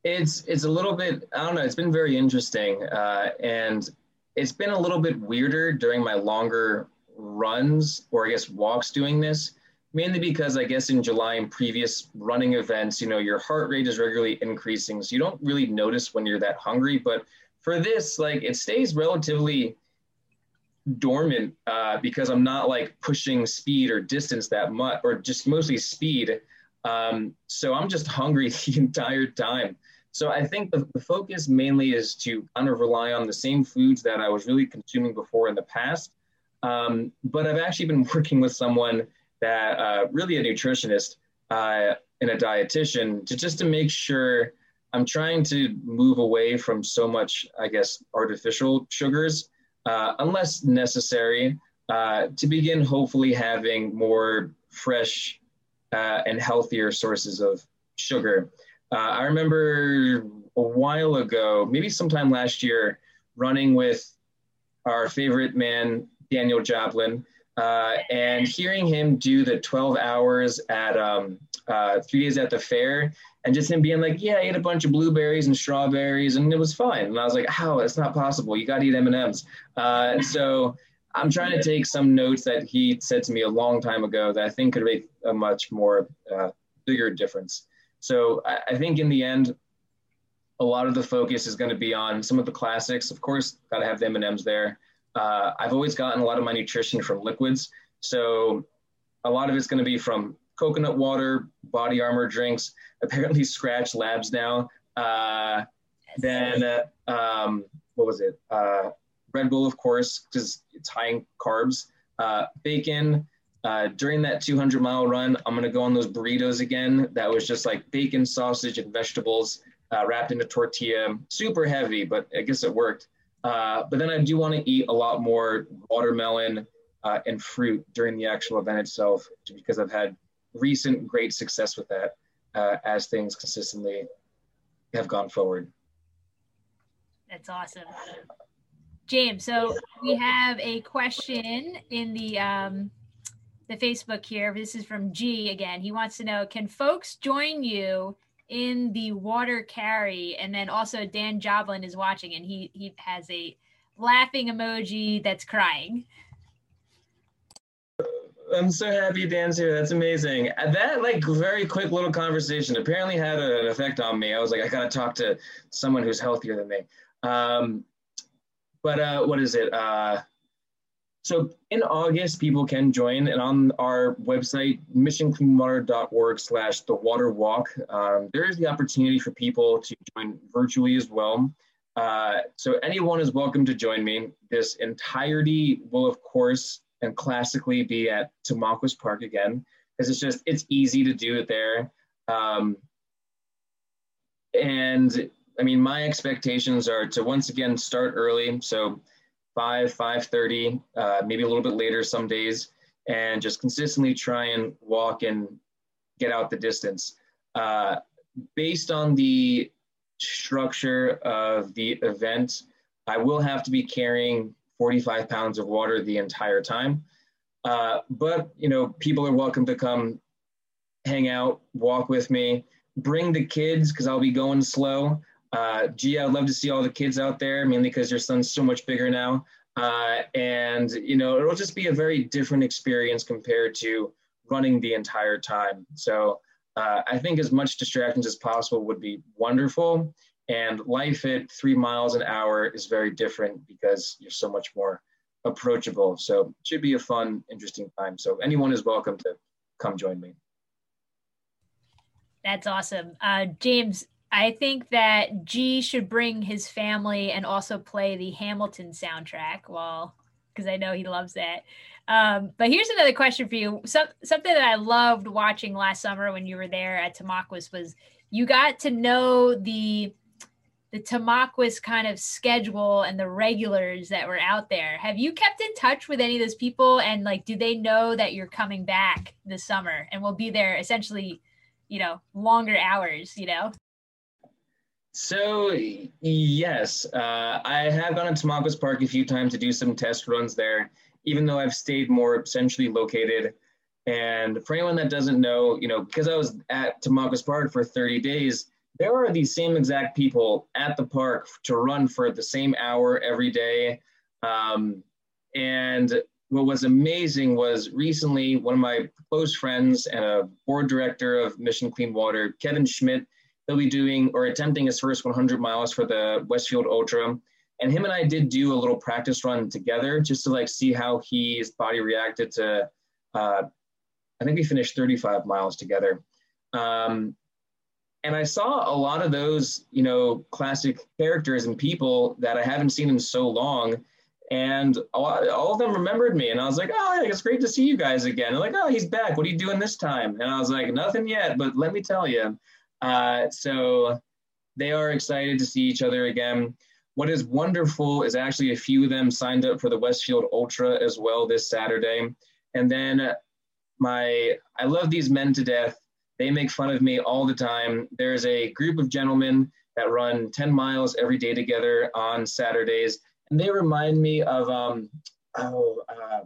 It's it's a little bit I don't know. It's been very interesting, uh, and it's been a little bit weirder during my longer runs or I guess walks doing this. Mainly because I guess in July and previous running events, you know, your heart rate is regularly increasing, so you don't really notice when you're that hungry. But for this, like, it stays relatively dormant uh, because I'm not like pushing speed or distance that much, or just mostly speed. Um, so I'm just hungry the entire time. So I think the, the focus mainly is to kind of rely on the same foods that I was really consuming before in the past. Um, but I've actually been working with someone that uh, really a nutritionist uh, and a dietitian to just to make sure I'm trying to move away from so much, I guess, artificial sugars uh, unless necessary, uh, to begin hopefully having more fresh uh, and healthier sources of sugar. Uh, I remember a while ago, maybe sometime last year, running with our favorite man, Daniel Joplin, uh, and hearing him do the 12 hours at um, uh, three days at the fair and just him being like, yeah, I ate a bunch of blueberries and strawberries and it was fine. And I was like, how? It's not possible. You got to eat M&Ms. Uh, so I'm trying to take some notes that he said to me a long time ago that I think could make a much more uh, bigger difference. So I, I think in the end, a lot of the focus is going to be on some of the classics. Of course, got to have the M&Ms there. Uh, I've always gotten a lot of my nutrition from liquids. So a lot of it's going to be from coconut water, body armor drinks, apparently Skratch Labs now. Uh, then, uh, um, what was it? Uh, Red Bull, of course, because it's high in carbs. Uh, bacon. Uh, during that 200 mile run, I'm to go on those burritos again. That was just like bacon, sausage, and vegetables uh, wrapped in a tortilla. Super heavy, but I guess it worked. but then I do want to eat a lot more watermelon and fruit during the actual event itself because I've had recent great success with that uh, as things consistently have gone forward. That's awesome. James, so we have a question in the um, the Facebook here. This is from G again. He wants to know, can folks join you in the water carry? And then also Dan Joblin is watching and he he has a laughing emoji that's crying. I'm so happy Dan's here. That's amazing. That like very quick little conversation apparently had an effect on me. I was like, I gotta talk to someone who's healthier than me. Um, but uh, what is it? Uh, so in August, people can join, and on our website, missioncleanwater.org slash the water walk, um, there is the opportunity for people to join virtually as well. Uh, so anyone is welcome to join me. This entirety will, of course, and classically be at Tamaques Park again because it's just it's easy to do it there. Um, and I mean, my expectations are to once again start early. So 5, 5.30, uh, maybe a little bit later some days, and just consistently try and walk and get out the distance. Uh, based on the structure of the event, I will have to be carrying 45 pounds of water the entire time. Uh, but, you know, people are welcome to come hang out, walk with me, bring the kids because I'll be going slow. Uh, gee, I'd love to see all the kids out there, mainly because your son's so much bigger now. Uh, and, you know, it'll just be a very different experience compared to running the entire time. So uh, I think as much distractions as possible would be wonderful. And life at three miles an hour is very different because you're so much more approachable. So it should be a fun, interesting time. So anyone is welcome to come join me. That's awesome. Uh, James, I think that G should bring his family and also play the Hamilton soundtrack. while, because I know he loves that. Um, but here's another question for you. Some, something that I loved watching last summer when you were there at Tamaques was you got to know the the Tamaques kind of schedule and the regulars that were out there. Have you kept in touch with any of those people? And like, do they know that you're coming back this summer and will be there essentially, you know, longer hours, you know? So yes, uh, I have gone to Tamaques Park a few times to do some test runs there, even though I've stayed more centrally located. And for anyone that doesn't know, you know, because I was at Tamaques Park for 30 days, there are these same exact people at the park to run for the same hour every day. Um, and what was amazing was recently one of my close friends and a board director of Mission Clean Water, Kevin Schmidt, he'll be doing or attempting his first 100 miles for the Westfield Ultra. And him and I did do a little practice run together just to like see how his body reacted to. Uh, I think we finished 35 miles together. Um, and I saw a lot of those, you know, classic characters and people that I haven't seen in so long. And all of them remembered me. And I was like, oh, it's great to see you guys again. And like, oh, he's back. What are you doing this time? And I was like, nothing yet, but let me tell you. Uh, so they are excited to see each other again. What is wonderful is actually a few of them signed up for the Westfield Ultra as well this Saturday. And then my, I love these men to death. They make fun of me all the time. There's a group of gentlemen that run 10 miles every day together on Saturdays. And they remind me of, um, oh, uh,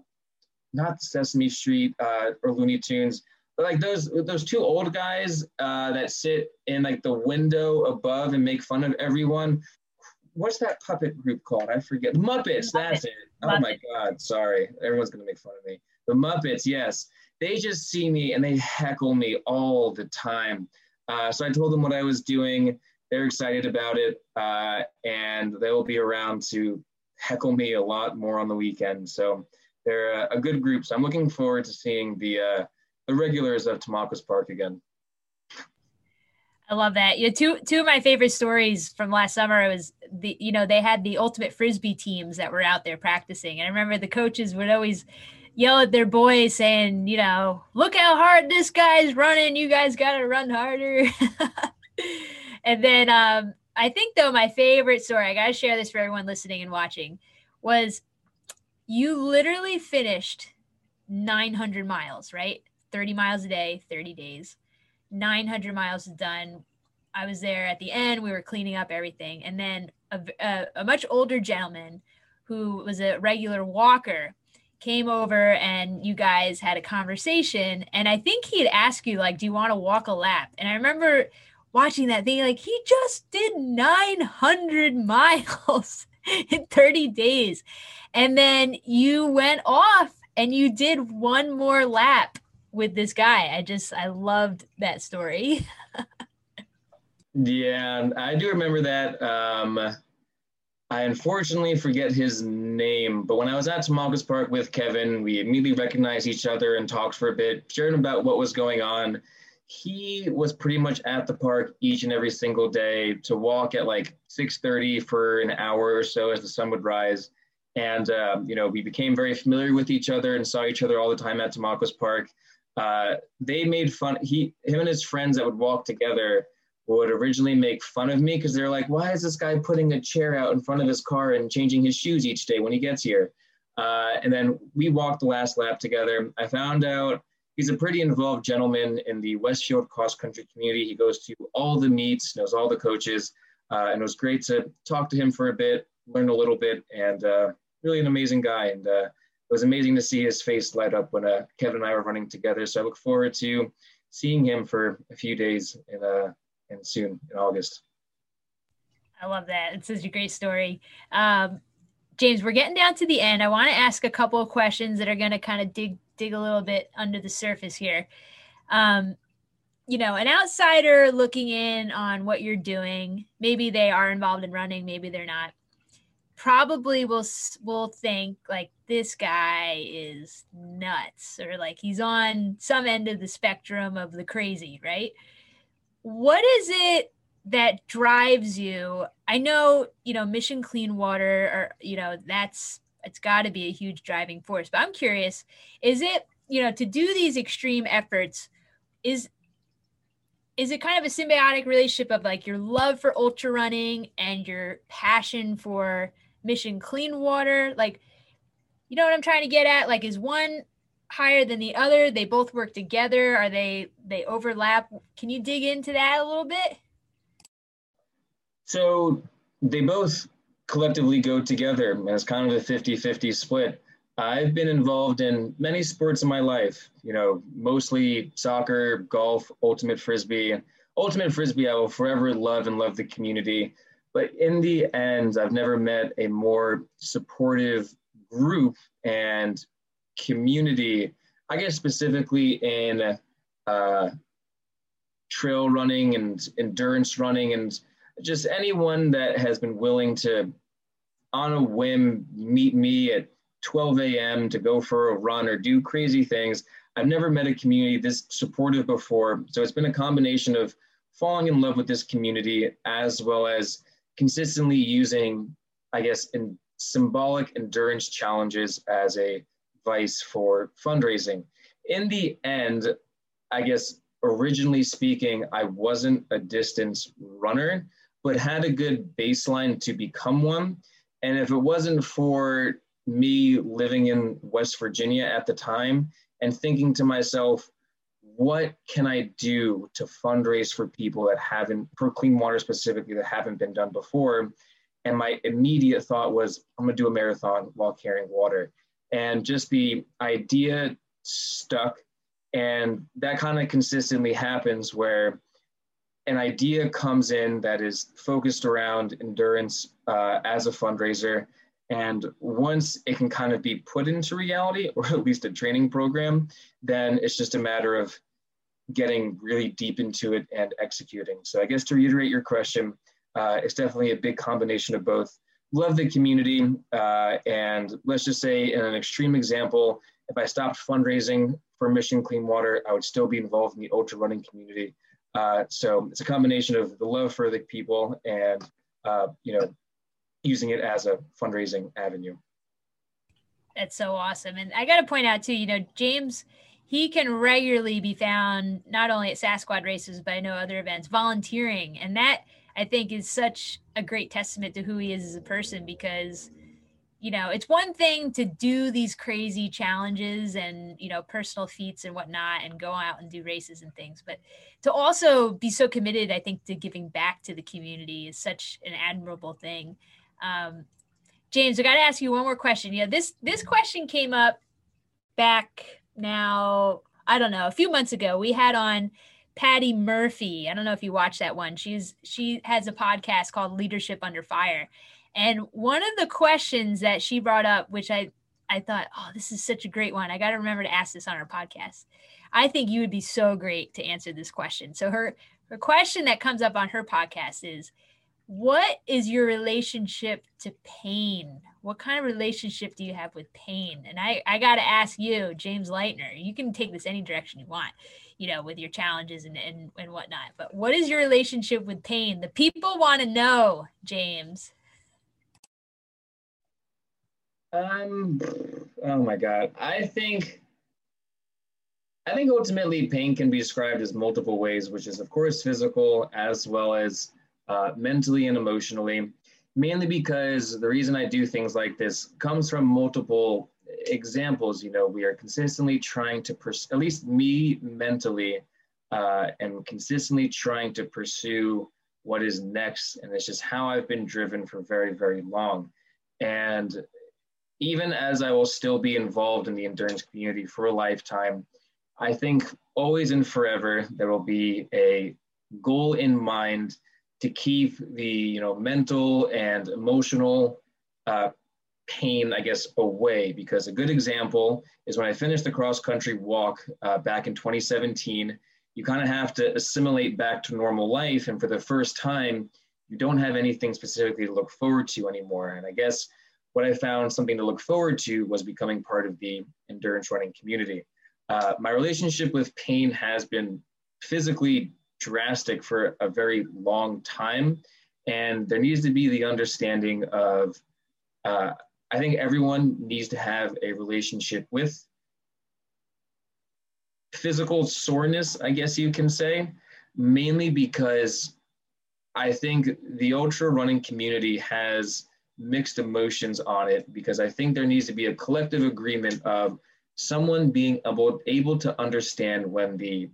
not Sesame Street uh, or Looney Tunes, but like those those two old guys uh, that sit in like the window above and make fun of everyone. What's that puppet group called? I forget. The Muppets. That's it. Oh my God. Sorry. Everyone's gonna make fun of me. The Muppets. Yes they just see me and they heckle me all the time. Uh, so I told them what I was doing. They're excited about it, uh, and they will be around to heckle me a lot more on the weekend. So they're a, a good group. So I'm looking forward to seeing the uh, the regulars of Tamaques Park again. I love that. Know, two two of my favorite stories from last summer was the you know they had the ultimate frisbee teams that were out there practicing, and I remember the coaches would always yell at their boys saying, you know, look how hard this guy's running. You guys got to run harder. and then um, I think, though, my favorite story, I got to share this for everyone listening and watching, was you literally finished 900 miles, right? 30 miles a day, 30 days. 900 miles done. I was there at the end. We were cleaning up everything. And then a, a, a much older gentleman who was a regular walker came over and you guys had a conversation and i think he'd ask you like do you want to walk a lap? And i remember watching that thing like he just did 900 miles in 30 days. And then you went off and you did one more lap with this guy. I just i loved that story. Yeah i do remember that um I unfortunately forget his name, but when I was at Tamaques Park with Kevin, we immediately recognized each other and talked for a bit, sharing about what was going on. He was pretty much at the park each and every single day to walk at like 6:30 for an hour or so as the sun would rise, and um, you know we became very familiar with each other and saw each other all the time at Tamaques Park. Uh, they made fun. He, him, and his friends that would walk together would originally make fun of me because they're like, why is this guy putting a chair out in front of his car and changing his shoes each day when he gets here? Uh, and then we walked the last lap together. I found out he's a pretty involved gentleman in the Westfield cross country community. He goes to all the meets, knows all the coaches, uh, and it was great to talk to him for a bit, learn a little bit, and uh, really an amazing guy. And uh, it was amazing to see his face light up when uh, Kevin and I were running together. So I look forward to seeing him for a few days in, in soon in August. I love that. It's such a great story. Um, James, we're getting down to the end. I want to ask a couple of questions that are going to kind of dig dig a little bit under the surface here. Um, you know, an outsider looking in on what you're doing, maybe they are involved in running, maybe they're not. Probably will will think like this guy is nuts or like he's on some end of the spectrum of the crazy, right? What is it that drives you? I know, you know, Mission Clean Water or you know, that's it's got to be a huge driving force. But I'm curious, is it, you know, to do these extreme efforts is is it kind of a symbiotic relationship of like your love for ultra running and your passion for mission clean water like you know what i'm trying to get at like is one higher than the other. They both work together. Are they they overlap? Can you dig into that a little bit? So they both collectively go together. As kind of a 50-50 split. I've been involved in many sports in my life, you know, mostly soccer, golf, ultimate frisbee. Ultimate frisbee, I will forever love and love the community. But in the end, I've never met a more supportive group and community, I guess specifically in uh, trail running and endurance running and just anyone that has been willing to, on a whim, meet me at 12 a.m. to go for a run or do crazy things. I've never met a community this supportive before. So it's been a combination of falling in love with this community as well as consistently using, I guess, in symbolic endurance challenges as a vice for fundraising. In the end, I guess originally speaking, I wasn't a distance runner, but had a good baseline to become one. And if it wasn't for me living in West Virginia at the time and thinking to myself, what can I do to fundraise for people that haven't, for clean water specifically, that haven't been done before? And my immediate thought was, I'm gonna do a marathon while carrying water. And just the idea stuck. And that kind of consistently happens where an idea comes in that is focused around endurance uh, as a fundraiser and once it can kind of be put into reality, or at least a training program, then it's just a matter of getting really deep into it and executing. So I guess to reiterate your question, uh, it's definitely a big combination of both. Love the community, uh, and let's just say in an extreme example, if I stopped fundraising for Mission Clean Water, I would still be involved in the ultra running community. Uh, so it's a combination of the love for the people and uh, you know using it as a fundraising avenue. That's so awesome. And I got to point out too, you know, James, he can regularly be found not only at Sasquad races, but I know other events volunteering. And that I think is such a great testament to who he is as a person because, you know, it's one thing to do these crazy challenges and, you know, personal feats and whatnot and go out and do races and things. But to also be so committed, I think, to giving back to the community is such an admirable thing. Um, James, I got to ask you one more question. Yeah, this this question came up back now. I don't know, a few months ago. We had on Patty Murphy. I don't know if you watched that one. She's she has a podcast called Leadership Under Fire, and one of the questions that she brought up, which I I thought, oh, this is such a great one. I got to remember to ask this on our podcast. I think you would be so great to answer this question. So her her question that comes up on her podcast is what is your relationship to pain? What kind of relationship do you have with pain? And I, I got to ask you, James Leitner, you can take this any direction you want, you know, with your challenges and, and, and whatnot. But what is your relationship with pain? The people want to know, James. Um, oh my God. I think, I think ultimately pain can be described as multiple ways, which is, of course, physical as well as uh, mentally and emotionally. Mainly because the reason I do things like this comes from multiple examples. You know, we are consistently trying to, pers- at least me mentally, uh, and consistently trying to pursue what is next. And it's just how I've been driven for very, very long. And even as I will still be involved in the endurance community for a lifetime, I think always and forever there will be a goal in mind to keep the you know mental and emotional uh, pain, I guess, away. Because a good example is when I finished the cross country walk uh, back in 2017. You kind of have to assimilate back to normal life, and for the first time, you don't have anything specifically to look forward to anymore. And I guess what I found something to look forward to was becoming part of the endurance running community. Uh, my relationship with pain has been physically drastic for a very long time. And there needs to be the understanding of, uh, I think everyone needs to have a relationship with physical soreness, I guess you can say, mainly because I think the ultra running community has mixed emotions on it because I think there needs to be a collective agreement of someone being able, able to understand when the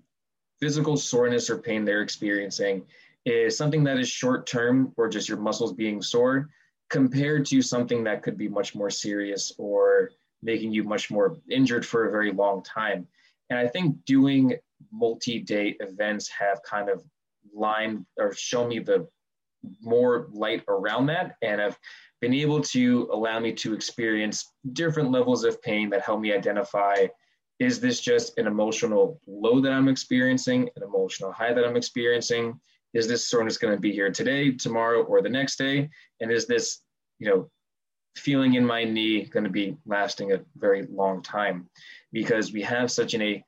physical soreness or pain they're experiencing is something that is short term or just your muscles being sore compared to something that could be much more serious or making you much more injured for a very long time. And I think doing multi day events have kind of lined or shown me the more light around that and have been able to allow me to experience different levels of pain that help me identify is this just an emotional low that I'm experiencing, an emotional high that I'm experiencing? Is this soreness going to be here today, tomorrow, or the next day? And is this, you know, feeling in my knee going to be lasting a very long time? Because we have such an a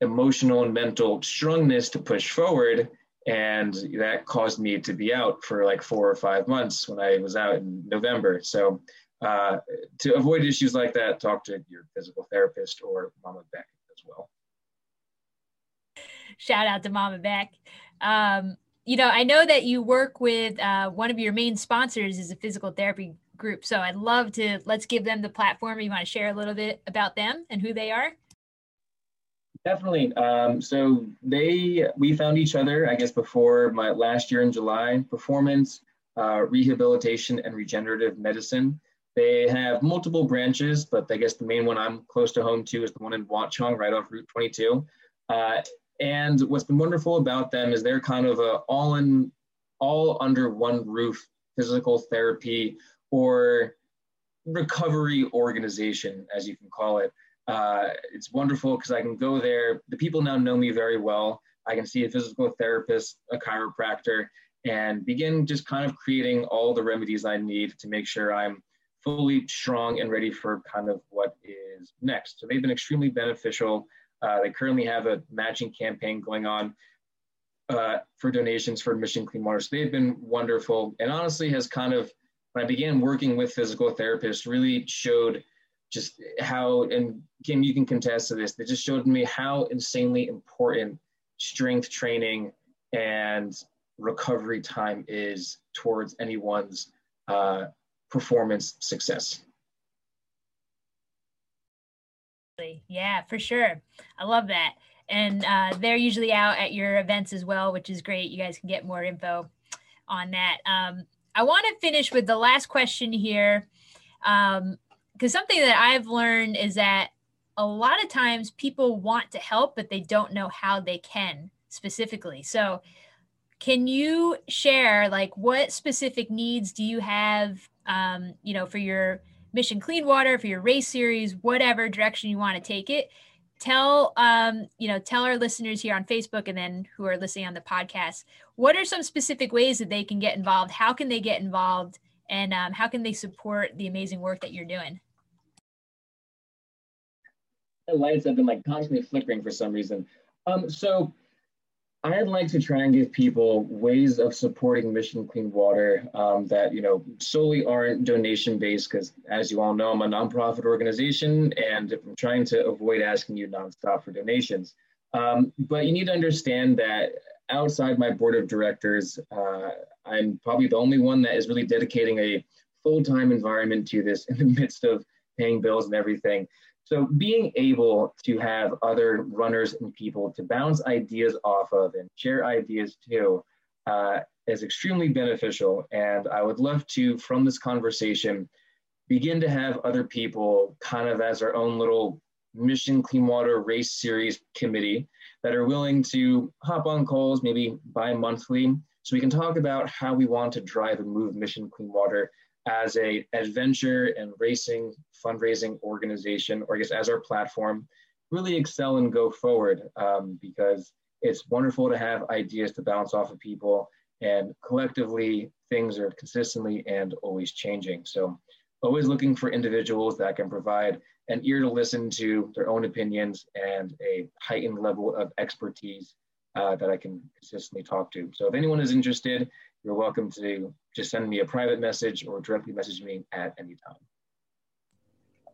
emotional and mental strongness to push forward and that caused me to be out for like four or five months when I was out in November. So uh, to avoid issues like that, talk to your physical therapist or Mama Beck as well. Shout out to Mama Beck. Um, you know, I know that you work with uh, one of your main sponsors is a physical therapy group. So I'd love to let's give them the platform. You want to share a little bit about them and who they are? Definitely. Um, so they, we found each other, I guess, before my last year in July. Performance, uh, rehabilitation, and regenerative medicine. They have multiple branches, but I guess the main one I'm close to home to is the one in Watchung, right off Route 22. Uh, and what's been wonderful about them is they're kind of a all in, all under one roof physical therapy or recovery organization, as you can call it. Uh, it's wonderful because I can go there. The people now know me very well. I can see a physical therapist, a chiropractor, and begin just kind of creating all the remedies I need to make sure I'm fully strong and ready for kind of what is next. So they've been extremely beneficial. Uh, they currently have a matching campaign going on uh, for donations for Mission Clean Water. So they've been wonderful and honestly has kind of, when I began working with physical therapists, really showed just how, and Kim, you can contest to this, they just showed me how insanely important strength training and recovery time is towards anyone's uh, performance success. Yeah, for sure. I love that. And uh, they're usually out at your events as well, which is great. You guys can get more info on that. Um, I want to finish with the last question here. Um, because something that I've learned is that a lot of times people want to help, but they don't know how they can specifically. So, can you share like what specific needs do you have, um, you know, for your mission clean water, for your race series, whatever direction you want to take it? Tell, um, you know, tell our listeners here on Facebook and then who are listening on the podcast, what are some specific ways that they can get involved? How can they get involved? And um, how can they support the amazing work that you're doing? the lights have been like constantly flickering for some reason. Um, so I'd like to try and give people ways of supporting Mission Clean Water um, that you know solely aren't donation based. Because as you all know, I'm a nonprofit organization, and I'm trying to avoid asking you nonstop for donations. Um, but you need to understand that outside my board of directors, uh, I'm probably the only one that is really dedicating a full time environment to this in the midst of paying bills and everything. So being able to have other runners and people to bounce ideas off of and share ideas too uh, is extremely beneficial. And I would love to, from this conversation, begin to have other people kind of as our own little Mission Clean Water Race Series committee that are willing to hop on calls, maybe bi-monthly, so we can talk about how we want to drive and move Mission Clean Water as a adventure and racing fundraising organization, or I guess as our platform, really excel and go forward um, because it's wonderful to have ideas to bounce off of people and collectively things are consistently and always changing. So always looking for individuals that can provide an ear to listen to their own opinions and a heightened level of expertise uh, that I can consistently talk to. So if anyone is interested, you're welcome to just send me a private message or directly message me at any time.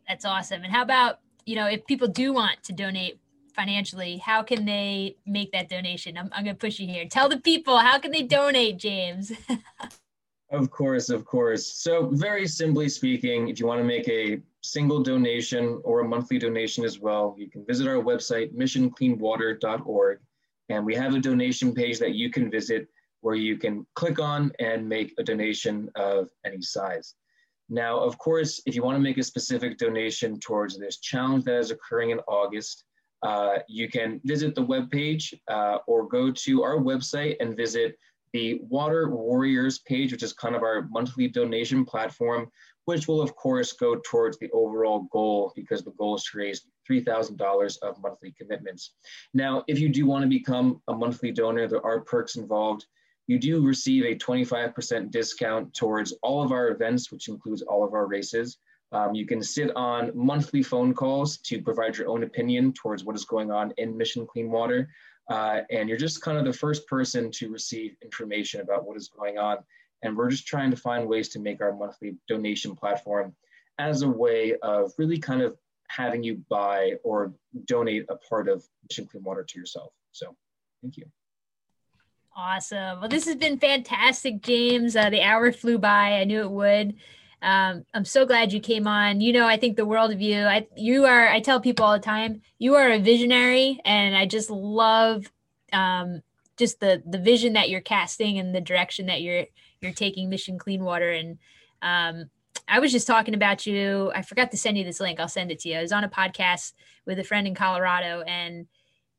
That's awesome. And how about, you know, if people do want to donate financially, how can they make that donation? I'm, I'm going to push you here. Tell the people, how can they donate, James? of course, of course. So, very simply speaking, if you want to make a single donation or a monthly donation as well, you can visit our website, missioncleanwater.org. And we have a donation page that you can visit where you can click on and make a donation of any size. Now, of course, if you want to make a specific donation towards this challenge that is occurring in August, uh, you can visit the webpage uh, or go to our website and visit the Water Warriors page, which is kind of our monthly donation platform, which will, of course, go towards the overall goal because the goal is to raise $3,000 of monthly commitments. Now, if you do want to become a monthly donor, there are perks involved you do receive a 25% discount towards all of our events, which includes all of our races. Um, you can sit on monthly phone calls to provide your own opinion towards what is going on in Mission Clean Water. Uh, and you're just kind of the first person to receive information about what is going on. And we're just trying to find ways to make our monthly donation platform as a way of really kind of having you buy or donate a part of Mission Clean Water to yourself. So thank you. Awesome. Well, this has been fantastic, James. Uh, the hour flew by. I knew it would. Um, I'm so glad you came on. You know, I think the world of you. I you are. I tell people all the time, you are a visionary, and I just love um, just the the vision that you're casting and the direction that you're you're taking Mission Clean Water. And um, I was just talking about you. I forgot to send you this link. I'll send it to you. I was on a podcast with a friend in Colorado, and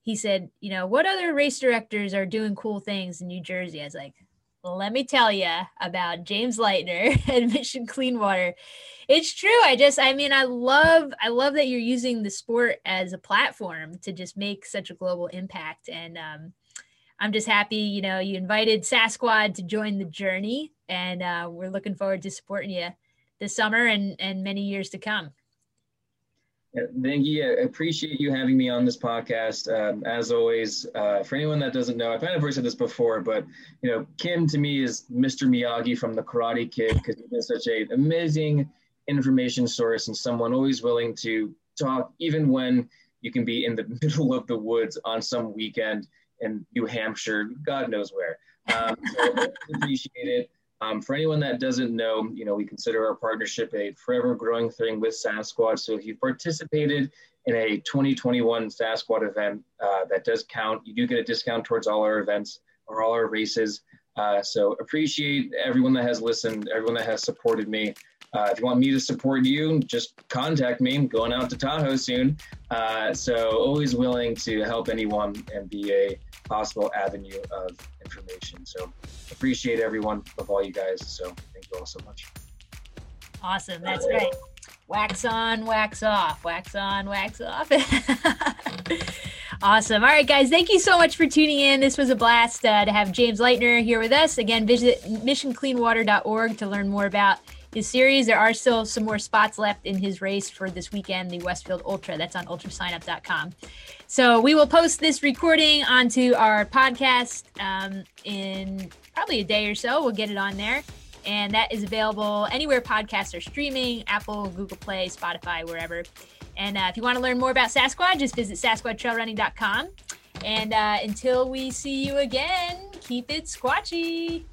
he said, you know, what other race directors are doing cool things in New Jersey? I was like, let me tell you about James Lightner and Mission Clean Water. It's true. I just, I mean, I love, I love that you're using the sport as a platform to just make such a global impact. And um, I'm just happy, you know, you invited Sasquad to join the journey, and uh, we're looking forward to supporting you this summer and and many years to come. Thank you. I appreciate you having me on this podcast. Um, as always, uh, for anyone that doesn't know, I've kind of said this before, but you know, Kim to me is Mr. Miyagi from the Karate Kid because he's been such an amazing information source and someone always willing to talk, even when you can be in the middle of the woods on some weekend in New Hampshire, God knows where. Um, so appreciate it. Um, for anyone that doesn't know, you know, we consider our partnership a forever growing thing with Sasquad. So if you participated in a 2021 Sasquad event, uh, that does count. You do get a discount towards all our events or all our races. Uh, so appreciate everyone that has listened, everyone that has supported me. Uh, if you want me to support you, just contact me. I'm going out to Tahoe soon. Uh, so always willing to help anyone and be a possible avenue of information. So appreciate everyone of all you guys. So thank you all so much. Awesome. That's great. Wax on, wax off, wax on, wax off. awesome. All right, guys. Thank you so much for tuning in. This was a blast uh, to have James Leitner here with us. Again, visit missioncleanwater.org to learn more about his series. There are still some more spots left in his race for this weekend, the Westfield Ultra. That's on ultrasignup.com. So we will post this recording onto our podcast um, in probably a day or so. We'll get it on there. And that is available anywhere podcasts are streaming Apple, Google Play, Spotify, wherever. And uh, if you want to learn more about Sasquatch, just visit sasquatchtrailrunning.com. And uh, until we see you again, keep it squatchy.